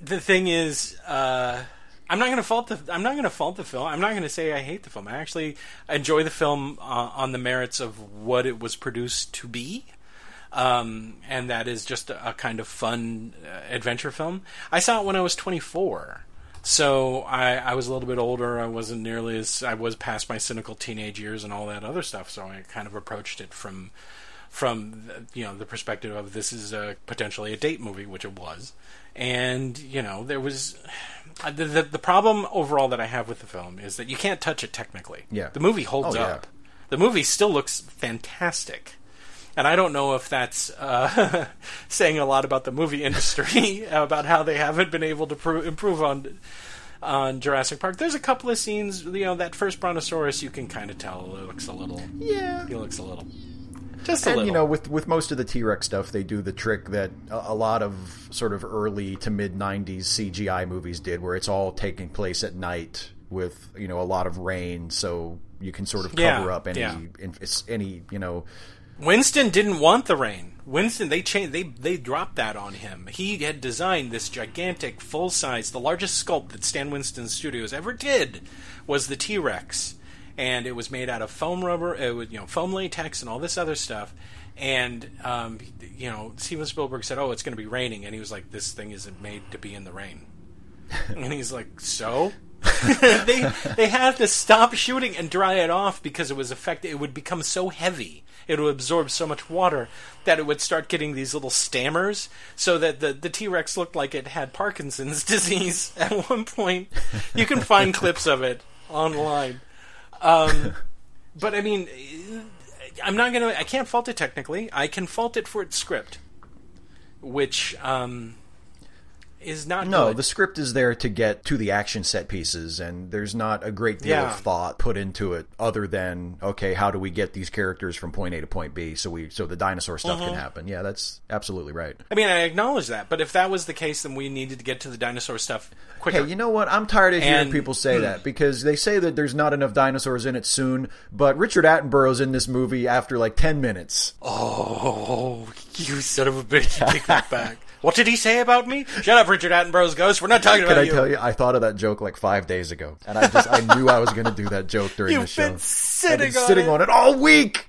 S1: the thing is, uh, I'm not going to fault the I'm not going to fault the film. I'm not going to say I hate the film. I actually enjoy the film uh, on the merits of what it was produced to be. Um, and that is just a, a kind of fun uh, adventure film. I saw it when I was 24. So I, I was a little bit older. I wasn't nearly as I was past my cynical teenage years and all that other stuff. So I kind of approached it from from you know the perspective of this is a, potentially a date movie, which it was. And you know there was uh, the, the, the problem overall that I have with the film is that you can't touch it technically.
S2: Yeah,
S1: the movie holds oh, up. The movie still looks fantastic and I don't know if that's uh, saying a lot about the movie industry about how they haven't been able to pro- improve on on Jurassic Park. There's a couple of scenes, you know, that first Brontosaurus, you can kind of tell it looks a little.
S2: Yeah,
S1: he looks a little. Just a
S2: and,
S1: little.
S2: you know, with with most of the T Rex stuff, they do the trick that a, a lot of sort of early to mid '90s CGI movies did, where it's all taking place at night with you know a lot of rain, so you can sort of cover
S1: yeah,
S2: up any
S1: yeah.
S2: any you know
S1: Winston didn't want the rain. Winston, they changed, they they dropped that on him. He had designed this gigantic, full size, the largest sculpt that Stan Winston Studios ever did was the T Rex, and it was made out of foam rubber, it was, you know, foam latex and all this other stuff. And um, you know, Steven Spielberg said, "Oh, it's going to be raining," and he was like, "This thing isn't made to be in the rain." and he's like, "So." they they had to stop shooting and dry it off because it was affected. It would become so heavy, it would absorb so much water that it would start getting these little stammers, so that the the T Rex looked like it had Parkinson's disease. At one point, you can find clips of it online. Um, but I mean, I'm not gonna. I can't fault it technically. I can fault it for its script, which um, is not
S2: no.
S1: good.
S2: The script is there to get to the action set pieces, and there's not a great deal
S1: Yeah.
S2: of thought put into it, other than okay, how do we get these characters from point A to point B, so we so the dinosaur stuff
S1: Mm-hmm.
S2: can happen. Yeah, that's absolutely right.
S1: I mean, I acknowledge that, but if that was the case, then we needed to get to the dinosaur stuff quicker.
S2: Hey, you know what? I'm tired of hearing
S1: And- hmm.
S2: people say that because they say that there's not enough dinosaurs in it soon, but Richard Attenborough's in this movie after like 10 minutes.
S1: oh, you son of a bitch! Take that back. What did he say about me? Shut up, Richard Attenborough's ghost. We're not talking about Can
S2: I
S1: you.
S2: tell you, I thought of that joke like five days ago, and I just I knew I was going to do that joke during
S1: You've
S2: the show.
S1: been sitting,
S2: I've been
S1: on,
S2: sitting
S1: it.
S2: on it all week.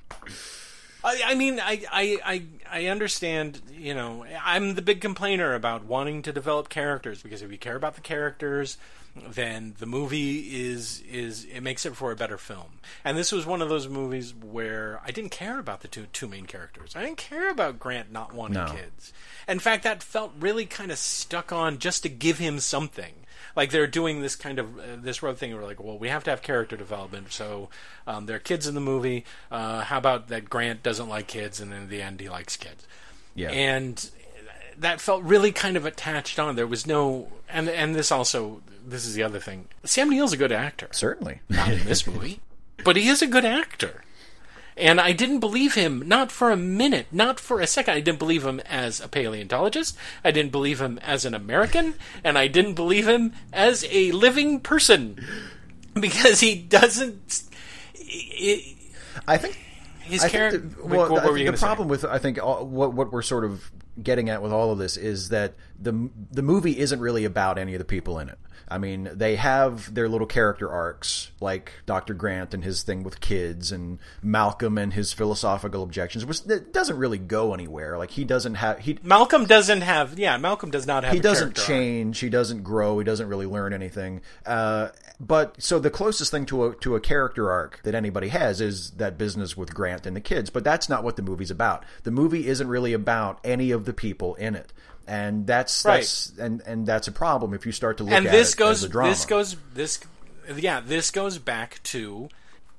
S1: I, I mean, I, I, I, I understand. You know, I'm the big complainer about wanting to develop characters because if you care about the characters, then the movie is is it makes it for a better film. And this was one of those movies where I didn't care about the two two main characters. I didn't care about Grant not wanting
S2: No.
S1: kids. In fact, that felt really kind of stuck on just to give him something. Like they're doing this kind of uh, this road thing. Where like, well, we have to have character development. So um, there are kids in the movie. Uh, how about that Grant doesn't like kids, and then in the end he likes kids.
S2: Yeah.
S1: And that felt really kind of attached on. There was no, and and this also this is the other thing. Sam Neill's a good actor
S2: Certainly.
S1: not in this movie, but he is a good actor. And I didn't believe him, not for a minute, not for a second. I didn't believe him as a paleontologist. I didn't believe him as an American. And I didn't believe him as a living person. Because he doesn't. It,
S2: I think
S1: his
S2: I
S1: character.
S2: think the, well,
S1: what,
S2: I
S1: were
S2: think
S1: you
S2: the problem with I think all, what what we're sort of getting at with all of this is that the the movie isn't really about any of the people in it. I mean, they have their little character arcs, like Dr. Grant and his thing with kids, and Malcolm and his philosophical objections, which it doesn't really go anywhere. Like he doesn't have he
S1: Malcolm doesn't have. Yeah, Malcolm does not have.
S2: he
S1: a
S2: doesn't
S1: character arc.
S2: change. He doesn't grow. He doesn't really learn anything. Uh, but so the closest thing to a to a character arc that anybody has is that business with Grant and the kids. But that's not what the movie's about. The movie isn't really about any of the people in it, and that's
S1: Right.
S2: that's and and that's a problem if you start to look
S1: and
S2: at
S1: this
S2: it
S1: goes
S2: as a drama.
S1: this goes this yeah this goes back to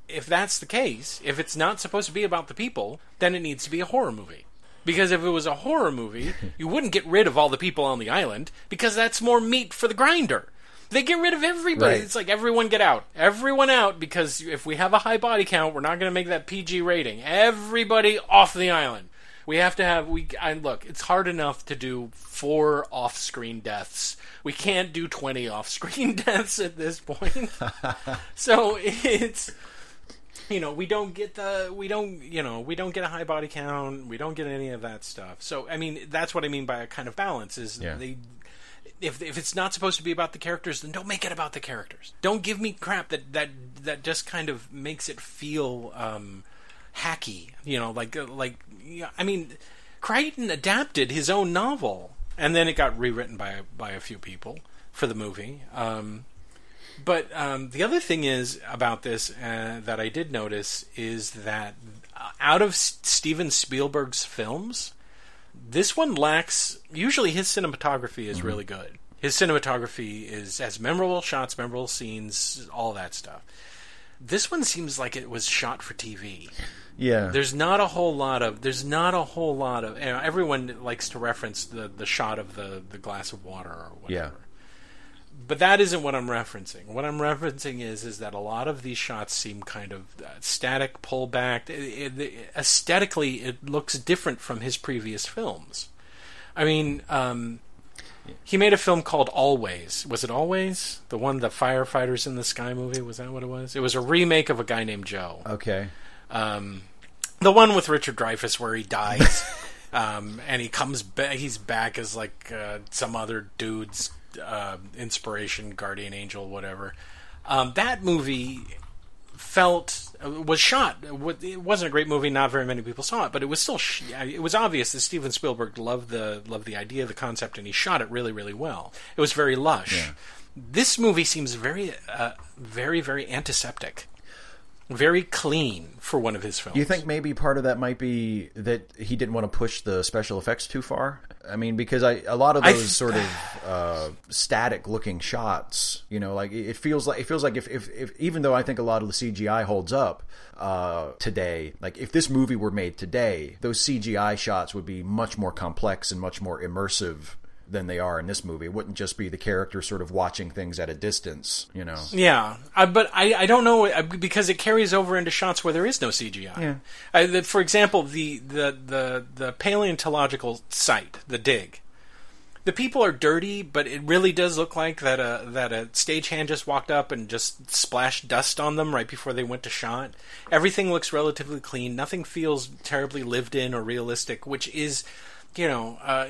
S1: if that's the case if it's not supposed to be about the people then it needs to be a horror movie because if it was a horror movie you wouldn't get rid of all the people on the island because that's more meat for the grinder they get rid of everybody
S2: Right.
S1: it's like everyone get out everyone out because if we have a high body count we're not going to make that pg rating everybody off the island we have to have we. I, look, it's hard enough to do four off-screen deaths. We can't do twenty off-screen deaths at this point. so it's you know we don't get the we don't you know we don't get a high body count. We don't get any of that stuff. So I mean that's what I mean by a kind of balance is
S2: Yeah.
S1: they. If, if it's not supposed to be about the characters, then don't make it about the characters. Don't give me crap that that that just kind of makes it feel um, hacky. You know, like uh, like I mean, Crichton adapted his own novel, and then it got rewritten by by a few people for the movie. Um, but um, the other thing is about this uh, that I did notice is that uh, out of S- Steven Spielberg's films, this one lacks. Usually, his cinematography is really good. His cinematography is as memorable shots, memorable scenes, all that stuff. This one seems like it was shot for TV.
S2: Yeah.
S1: There's not a whole lot of. There's not a whole lot of. You know, everyone likes to reference the the shot of the the glass of water or whatever.
S2: Yeah.
S1: But that isn't what I'm referencing. What I'm referencing is is that a lot of these shots seem kind of uh, static, pull back. It, it, aesthetically, it looks different from his previous films. I mean, um, he made a film called Always. Was it Always? The one, the firefighters in the sky movie. Was that what it was? It was a remake of a guy named Joe.
S2: okay.
S1: Um, the one with Richard Dreyfuss where he dies, um, and he comes back. He's back as like uh, some other dude's uh, inspiration, guardian angel, whatever. Um, that movie felt was shot. It wasn't a great movie. Not very many people saw it, but it was still. It was obvious that Steven Spielberg loved the loved the idea, the concept, and he shot it really, really well. It was very lush. Yeah. This movie seems very, uh, very, very antiseptic very clean for one of his films.
S2: You think maybe part of that might be that he didn't want to push the special effects too far? I mean, because I a lot of those th- sort of uh, static looking shots, you know, like it feels like it feels like if, if, if even though I think a lot of the CGI holds up uh, today, like if this movie were made today, those CGI shots would be much more complex and much more immersive than they are in this movie. It wouldn't just be the character sort of watching things at a distance, you know.
S1: Yeah, uh, but I, I don't know uh, because it carries over into shots where there is no CGI. Yeah. Uh, the, for example, the, the the the paleontological site, the dig. The people are dirty, but it really does look like that a that a stagehand just walked up and just splashed dust on them right before they went to shot. Everything looks relatively clean. Nothing feels terribly lived in or realistic, which is, you know, uh,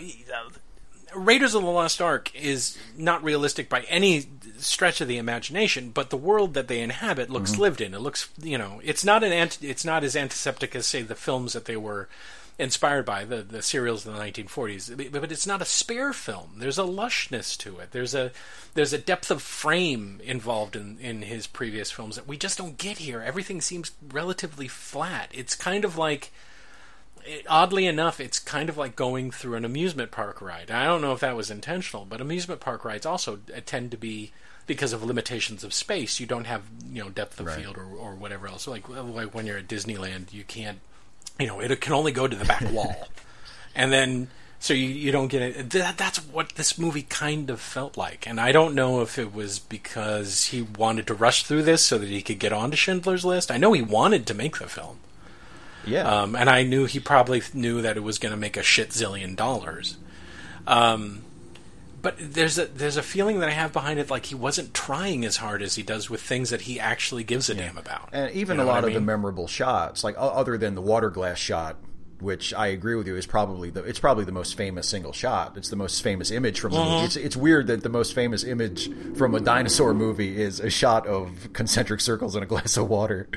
S1: Raiders of the Lost Ark is not realistic by any stretch of the imagination, but the world that they inhabit looks mm-hmm. lived in. It looks, you know, it's not an anti- it's not as antiseptic as say the films that they were inspired by the the serials of the 1940s, but it's not a spare film. There's a lushness to it. There's a there's a depth of frame involved in in his previous films that we just don't get here. Everything seems relatively flat. It's kind of like it, oddly enough, it's kind of like going through an amusement park ride. I don't know if that was intentional, but amusement park rides also uh, tend to be because of limitations of space. You don't have you know depth of right. field or, or whatever else. Like like when you're at Disneyland, you can't you know it can only go to the back wall, and then so you, you don't get it. That, that's what this movie kind of felt like, and I don't know if it was because he wanted to rush through this so that he could get onto Schindler's List. I know he wanted to make the film.
S2: Yeah.
S1: Um, and I knew he probably knew that it was going to make a shit zillion dollars. Um, but there's a there's a feeling that I have behind it, like he wasn't trying as hard as he does with things that he actually gives a yeah. damn about.
S2: And even you know a lot of mean? the memorable shots, like other than the water glass shot which I agree with you is probably the it's probably the most famous single shot. It's the most famous image from the movie. Uh-huh. It's, it's weird that the most famous image from a dinosaur movie is a shot of concentric circles in a glass of water.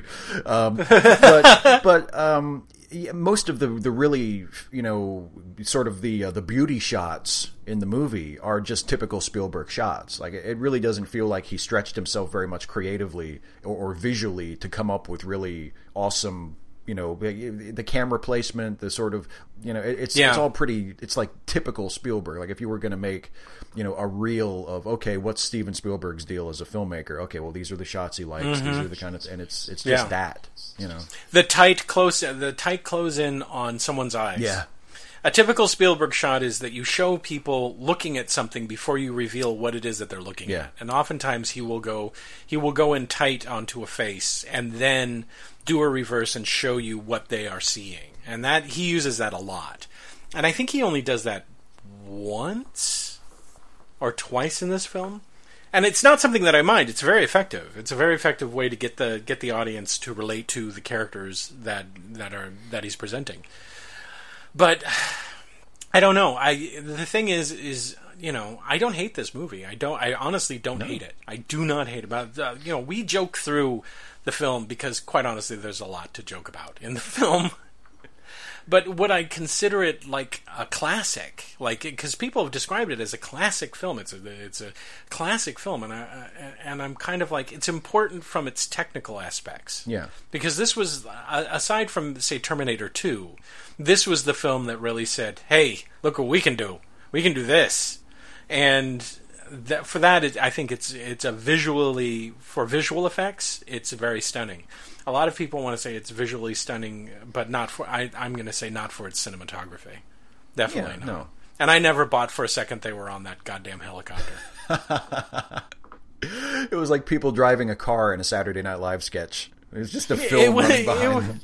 S2: Um, but but um, most of the the really you know sort of the uh, the beauty shots in the movie are just typical Spielberg shots. Like it really doesn't feel like he stretched himself very much creatively or, or visually to come up with really awesome you know the camera placement the sort of you know it's yeah. it's all pretty it's like typical Spielberg like if you were going to make you know a reel of okay what's Steven Spielberg's deal as a filmmaker okay well these are the shots he likes mm-hmm. these are the kind of and it's it's just yeah. that you know
S1: the tight close the tight close in on someone's eyes
S2: yeah
S1: a typical Spielberg shot is that you show people looking at something before you reveal what it is that they're looking
S2: yeah.
S1: at. And oftentimes he will go he will go in tight onto a face and then do a reverse and show you what they are seeing. And that he uses that a lot. And I think he only does that once or twice in this film. And it's not something that I mind. It's very effective. It's a very effective way to get the get the audience to relate to the characters that that are that he's presenting. But I don't know. I the thing is is you know I don't hate this movie. I don't. I honestly don't no. hate it. I do not hate about. Uh, you know we joke through the film because, quite honestly, there's a lot to joke about in the film. but would I consider it like a classic? Like because people have described it as a classic film. It's a it's a classic film, and I and I'm kind of like it's important from its technical aspects.
S2: Yeah.
S1: Because this was aside from say Terminator Two, this was the film that really said, "Hey, look what we can do. We can do this." And that, for that, it, I think it's it's a visually for visual effects, it's very stunning. A lot of people want to say it's visually stunning, but not for. I, am going to say not for its cinematography. Definitely
S2: yeah,
S1: not.
S2: No.
S1: And I never bought for a second they were on that goddamn helicopter.
S2: it was like people driving a car in a Saturday Night Live sketch. It was just a film it, running behind it, them.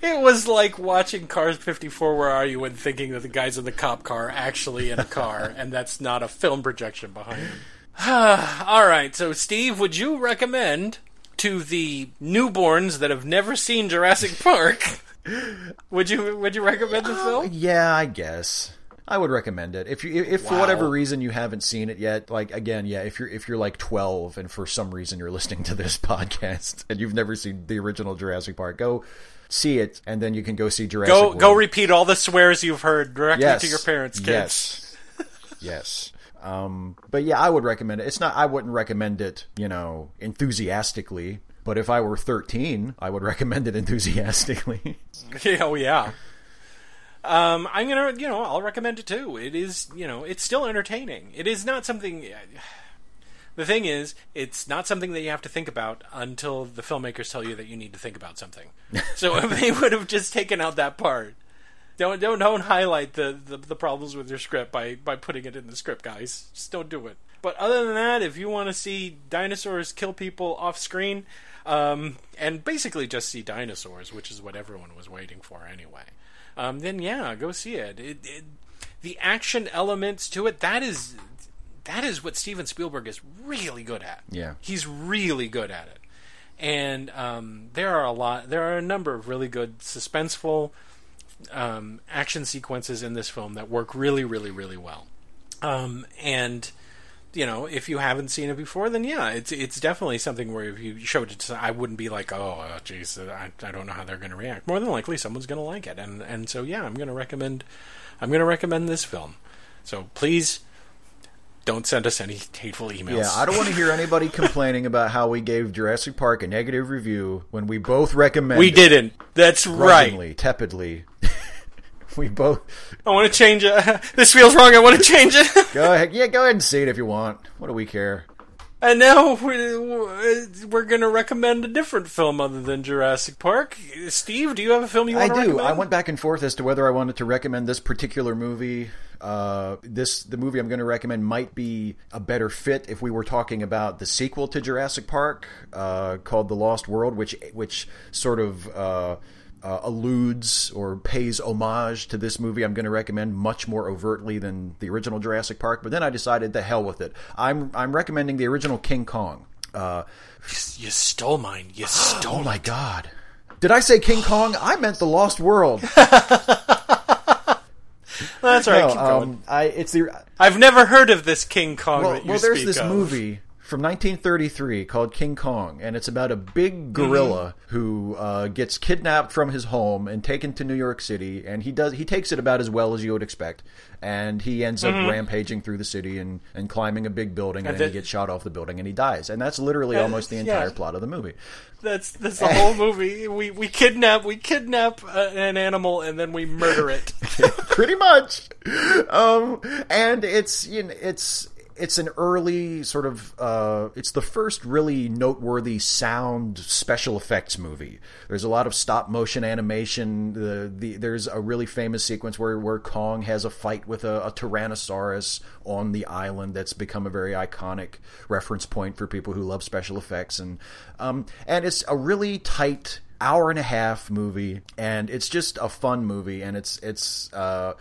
S1: It was like watching Cars 54 Where Are You and thinking that the guys in the cop car are actually in a car and that's not a film projection behind them. All right, so Steve, would you recommend to the newborns that have never seen Jurassic Park? would you would you recommend the film? Uh,
S2: yeah, I guess. I would recommend it. If you if wow. for whatever reason you haven't seen it yet, like again, yeah, if you're if you're like 12 and for some reason you're listening to this podcast and you've never seen the original Jurassic Park, go see it and then you can go see Jurassic
S1: Go
S2: World.
S1: go repeat all the swears you've heard directly yes. to your parents, kids.
S2: Yes. yes. Um, but yeah, I would recommend it. It's not I wouldn't recommend it, you know, enthusiastically, but if I were 13, I would recommend it enthusiastically.
S1: oh yeah. Um, I'm gonna, you know, I'll recommend it too. It is, you know, it's still entertaining. It is not something. The thing is, it's not something that you have to think about until the filmmakers tell you that you need to think about something. so if they would have just taken out that part, don't don't don't highlight the, the, the problems with your script by by putting it in the script, guys. Just don't do it. But other than that, if you want to see dinosaurs kill people off screen, um, and basically just see dinosaurs, which is what everyone was waiting for anyway um, then yeah, go see it. It, it. The action elements to it that is that is what Steven Spielberg is really good at.
S2: Yeah,
S1: he's really good at it. And um, there are a lot. There are a number of really good suspenseful um, action sequences in this film that work really, really, really well. Um, and you know, if you haven't seen it before, then yeah, it's it's definitely something where if you showed it to, I wouldn't be like, oh, jeez, uh, I, I don't know how they're going to react. More than likely, someone's going to like it, and and so yeah, I'm going to recommend, I'm going to recommend this film. So please, don't send us any hateful emails.
S2: Yeah, I don't want to hear anybody complaining about how we gave Jurassic Park a negative review when we both recommend.
S1: We didn't. That's right.
S2: Tepidly. we both.
S1: I want to change it. This feels wrong. I want to change it.
S2: go ahead. Yeah, go ahead and see it if you want. What do we care?
S1: And now we're, we're going to recommend a different film other than Jurassic Park. Steve, do you have a film you want I
S2: to
S1: do. Recommend?
S2: I do. I went back and forth as to whether I wanted to recommend this particular movie. Uh, this the movie I'm going to recommend might be a better fit if we were talking about the sequel to Jurassic Park uh, called The Lost World, which which sort of. Uh, uh, alludes or pays homage to this movie I'm going to recommend much more overtly than the original Jurassic Park. But then I decided the hell with it. I'm I'm recommending the original King Kong. Uh,
S1: you stole mine. You stole.
S2: oh my god! Did I say King Kong? I meant the Lost World.
S1: That's right. No, um,
S2: I it's the
S1: I've never heard of this King Kong.
S2: Well, well there's this
S1: of.
S2: movie from 1933 called King Kong, and it's about a big gorilla mm-hmm. who uh, gets kidnapped from his home and taken to New York City, and he does he takes it about as well as you would expect, and he ends mm-hmm. up rampaging through the city and, and climbing a big building, and, and then he gets shot off the building and he dies, and that's literally almost the entire yeah. plot of the movie.
S1: That's that's the whole movie. We we kidnap we kidnap uh, an animal and then we murder it.
S2: Pretty much, um, and it's you know it's it's an early sort of uh, it's the first really noteworthy sound special effects movie. There's a lot of stop motion animation. The, the there's a really famous sequence where where Kong has a fight with a, a Tyrannosaurus on the island that's become a very iconic reference point for people who love special effects and um, and it's a really tight hour and a half movie, and it's just a fun movie, and it's it's uh,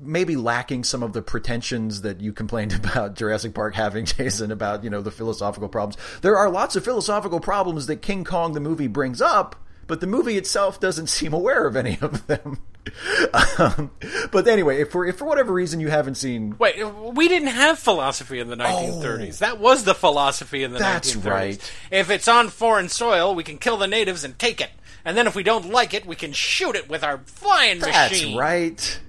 S2: maybe lacking some of the pretensions that you complained about Jurassic Park having, Jason, about you know the philosophical problems. There are lots of philosophical problems that King Kong the movie brings up, but the movie itself doesn't seem aware of any of them. Um, but anyway, if for if for whatever reason you haven't seen,
S1: wait, we didn't have philosophy in the 1930s. Oh, that was the philosophy in the
S2: that's
S1: 1930s.
S2: right.
S1: If it's on foreign soil, we can kill the natives and take it, and then if we don't like it, we can shoot it with our flying
S2: that's
S1: machine.
S2: That's right.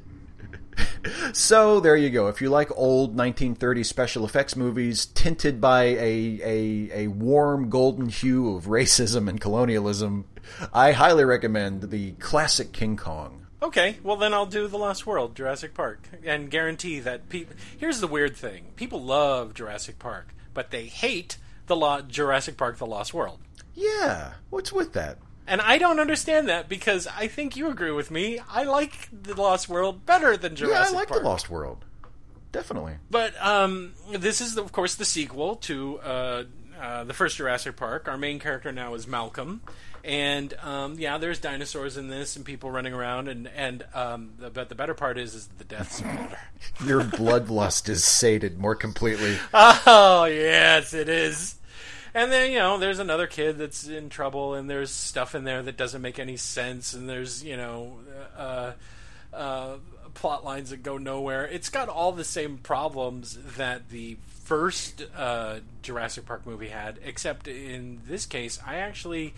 S2: so there you go. If you like old 1930s special effects movies tinted by a, a, a warm golden hue of racism and colonialism, I highly recommend the classic King Kong.
S1: Okay, well then I'll do The Lost World, Jurassic Park, and guarantee that people. Here's the weird thing: people love Jurassic Park, but they hate the Lo- Jurassic Park: The Lost World.
S2: Yeah, what's with that?
S1: And I don't understand that because I think you agree with me. I like The Lost World better than Jurassic
S2: Yeah, I like
S1: Park.
S2: The Lost World. Definitely.
S1: But um, this is, of course, the sequel to uh, uh, the first Jurassic Park. Our main character now is Malcolm. And um, yeah, there's dinosaurs in this and people running around, and and um, the, but the better part is is the deaths better.
S2: Your bloodlust is sated more completely.
S1: Oh yes, it is. And then, you know, there's another kid that's in trouble, and there's stuff in there that doesn't make any sense, and there's, you know, uh, uh, plot lines that go nowhere. It's got all the same problems that the first uh, Jurassic Park movie had, except in this case, I actually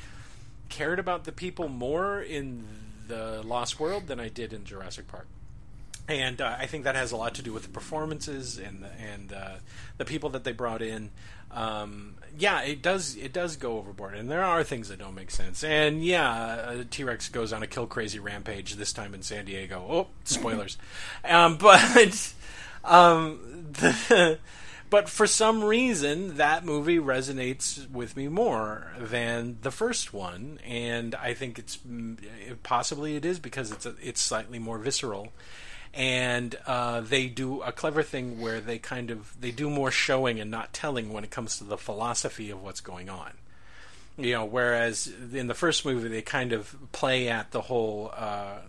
S1: cared about the people more in the Lost World than I did in Jurassic Park. And uh, I think that has a lot to do with the performances and the, and uh, the people that they brought in. Um, yeah, it does it does go overboard, and there are things that don't make sense. And yeah, T Rex goes on a kill crazy rampage this time in San Diego. Oh, spoilers! um, but um, the, but for some reason, that movie resonates with me more than the first one, and I think it's possibly it is because it's a, it's slightly more visceral and uh, they do a clever thing where they kind of they do more showing and not telling when it comes to the philosophy of what's going on. You know, whereas in the first movie they kind of play at the whole uh,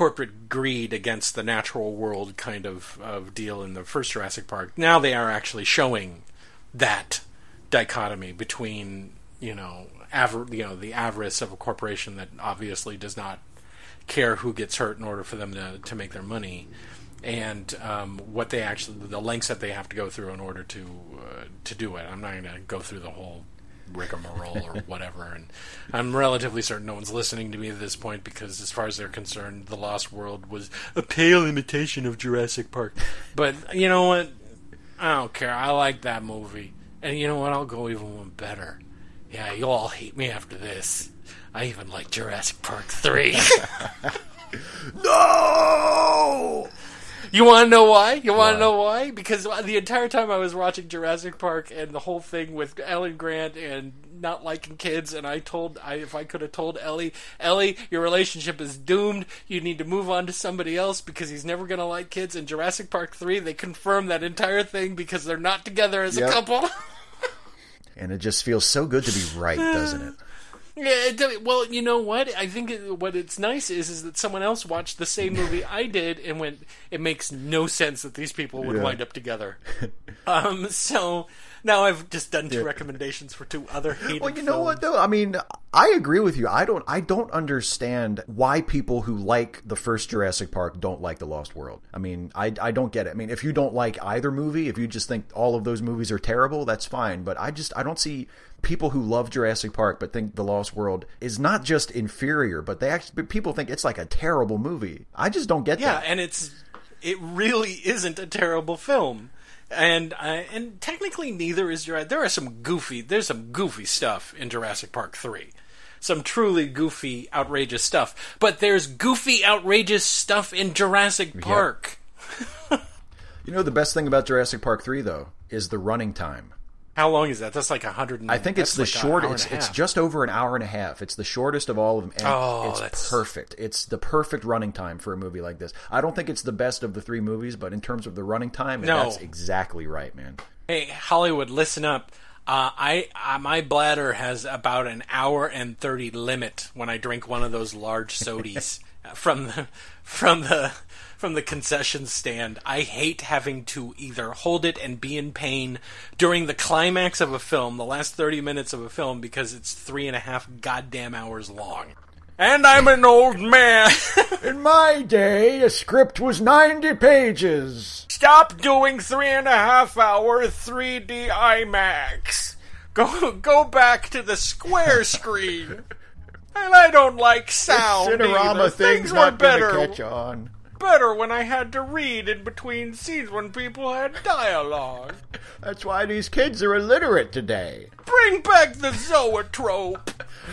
S1: corporate greed against the natural world kind of, of deal in the first Jurassic Park. Now they are actually showing that dichotomy between you know you know the avarice of a corporation that obviously does not care who gets hurt in order for them to, to make their money, and um, what they actually the lengths that they have to go through in order to uh, to do it. I'm not going to go through the whole rigmarole or whatever, and I'm relatively certain no one's listening to me at this point because, as far as they're concerned, The Lost World was a pale imitation of Jurassic Park. But you know what? I don't care. I like that movie, and you know what? I'll go even one better. Yeah, you'll all hate me after this. I even like Jurassic Park 3.
S2: no!
S1: You want to know why? You want to know why? Because the entire time I was watching Jurassic Park and the whole thing with Alan Grant and not liking kids, and I told, I, if I could have told Ellie, Ellie, your relationship is doomed. You need to move on to somebody else because he's never going to like kids. In Jurassic Park 3, they confirm that entire thing because they're not together as yep. a couple.
S2: and it just feels so good to be right, doesn't it?
S1: Yeah, well, you know what? I think it, what it's nice is is that someone else watched the same movie I did and went, "It makes no sense that these people would yeah. wind up together." um, so now I've just done two yeah. recommendations for two other hated.
S2: Well, you
S1: films.
S2: know what though? I mean, I agree with you. I don't. I don't understand why people who like the first Jurassic Park don't like the Lost World. I mean, I I don't get it. I mean, if you don't like either movie, if you just think all of those movies are terrible, that's fine. But I just I don't see people who love Jurassic Park but think The Lost World is not just inferior, but they actually people think it's like a terrible movie. I just don't get
S1: yeah,
S2: that.
S1: Yeah, and it's it really isn't a terrible film. And uh, and technically neither is Jurassic. There are some goofy. There's some goofy stuff in Jurassic Park three. Some truly goofy, outrageous stuff. But there's goofy, outrageous stuff in Jurassic Park.
S2: Yep. you know the best thing about Jurassic Park three though is the running time.
S1: How long is that? That's like a hundred.
S2: I think it's the like short. It's it's just over an hour and a half. It's the shortest of all of them, and oh, it's that's... perfect. It's the perfect running time for a movie like this. I don't think it's the best of the three movies, but in terms of the running time, no. that's exactly right, man.
S1: Hey, Hollywood, listen up. Uh, I uh, my bladder has about an hour and thirty limit when I drink one of those large sodies from the from the from the concession stand. I hate having to either hold it and be in pain during the climax of a film, the last 30 minutes of a film, because it's three and a half goddamn hours long. And I'm an old man.
S2: in my day, a script was 90 pages.
S1: Stop doing three and a half hour 3D IMAX. Go, go back to the square screen. And I don't like sound.
S2: The Cinerama
S1: either.
S2: thing's Things not better. catch on
S1: better when I had to read in between scenes when people had dialogue.
S2: That's why these kids are illiterate today.
S1: Bring back the zoetrope.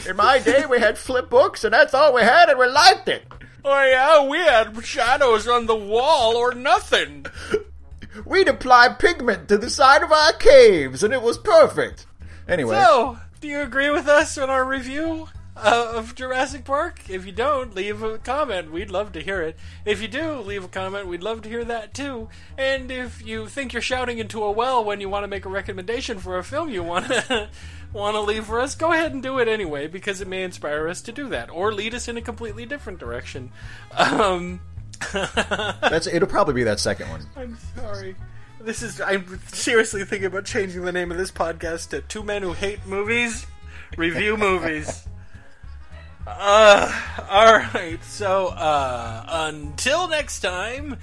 S2: In my day, we had flip books, and that's all we had, and we liked it.
S1: Oh yeah, we had shadows on the wall or nothing.
S2: We'd apply pigment to the side of our caves, and it was perfect. Anyway.
S1: So, do you agree with us in our review? Uh, of Jurassic Park? If you don't, leave a comment. We'd love to hear it. If you do, leave a comment. We'd love to hear that too. And if you think you're shouting into a well when you want to make a recommendation for a film you want to want to leave for us, go ahead and do it anyway because it may inspire us to do that or lead us in a completely different direction. Um,
S2: That's it'll probably be that second one.
S1: I'm sorry. This is I'm seriously thinking about changing the name of this podcast to Two Men Who Hate Movies, Review Movies. Uh, all right. So uh, until next time,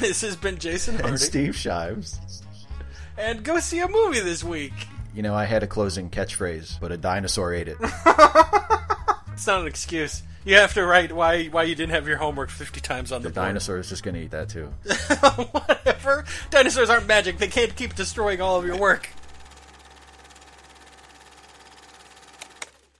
S1: this has been Jason Harding.
S2: And Steve Shives.
S1: And go see a movie this week.
S2: You know, I had a closing catchphrase, but a dinosaur ate it.
S1: it's not an excuse. You have to write why why you didn't have your homework fifty times on the,
S2: the
S1: board.
S2: dinosaur is just going to eat that too.
S1: Whatever. Dinosaurs aren't magic. They can't keep destroying all of your work.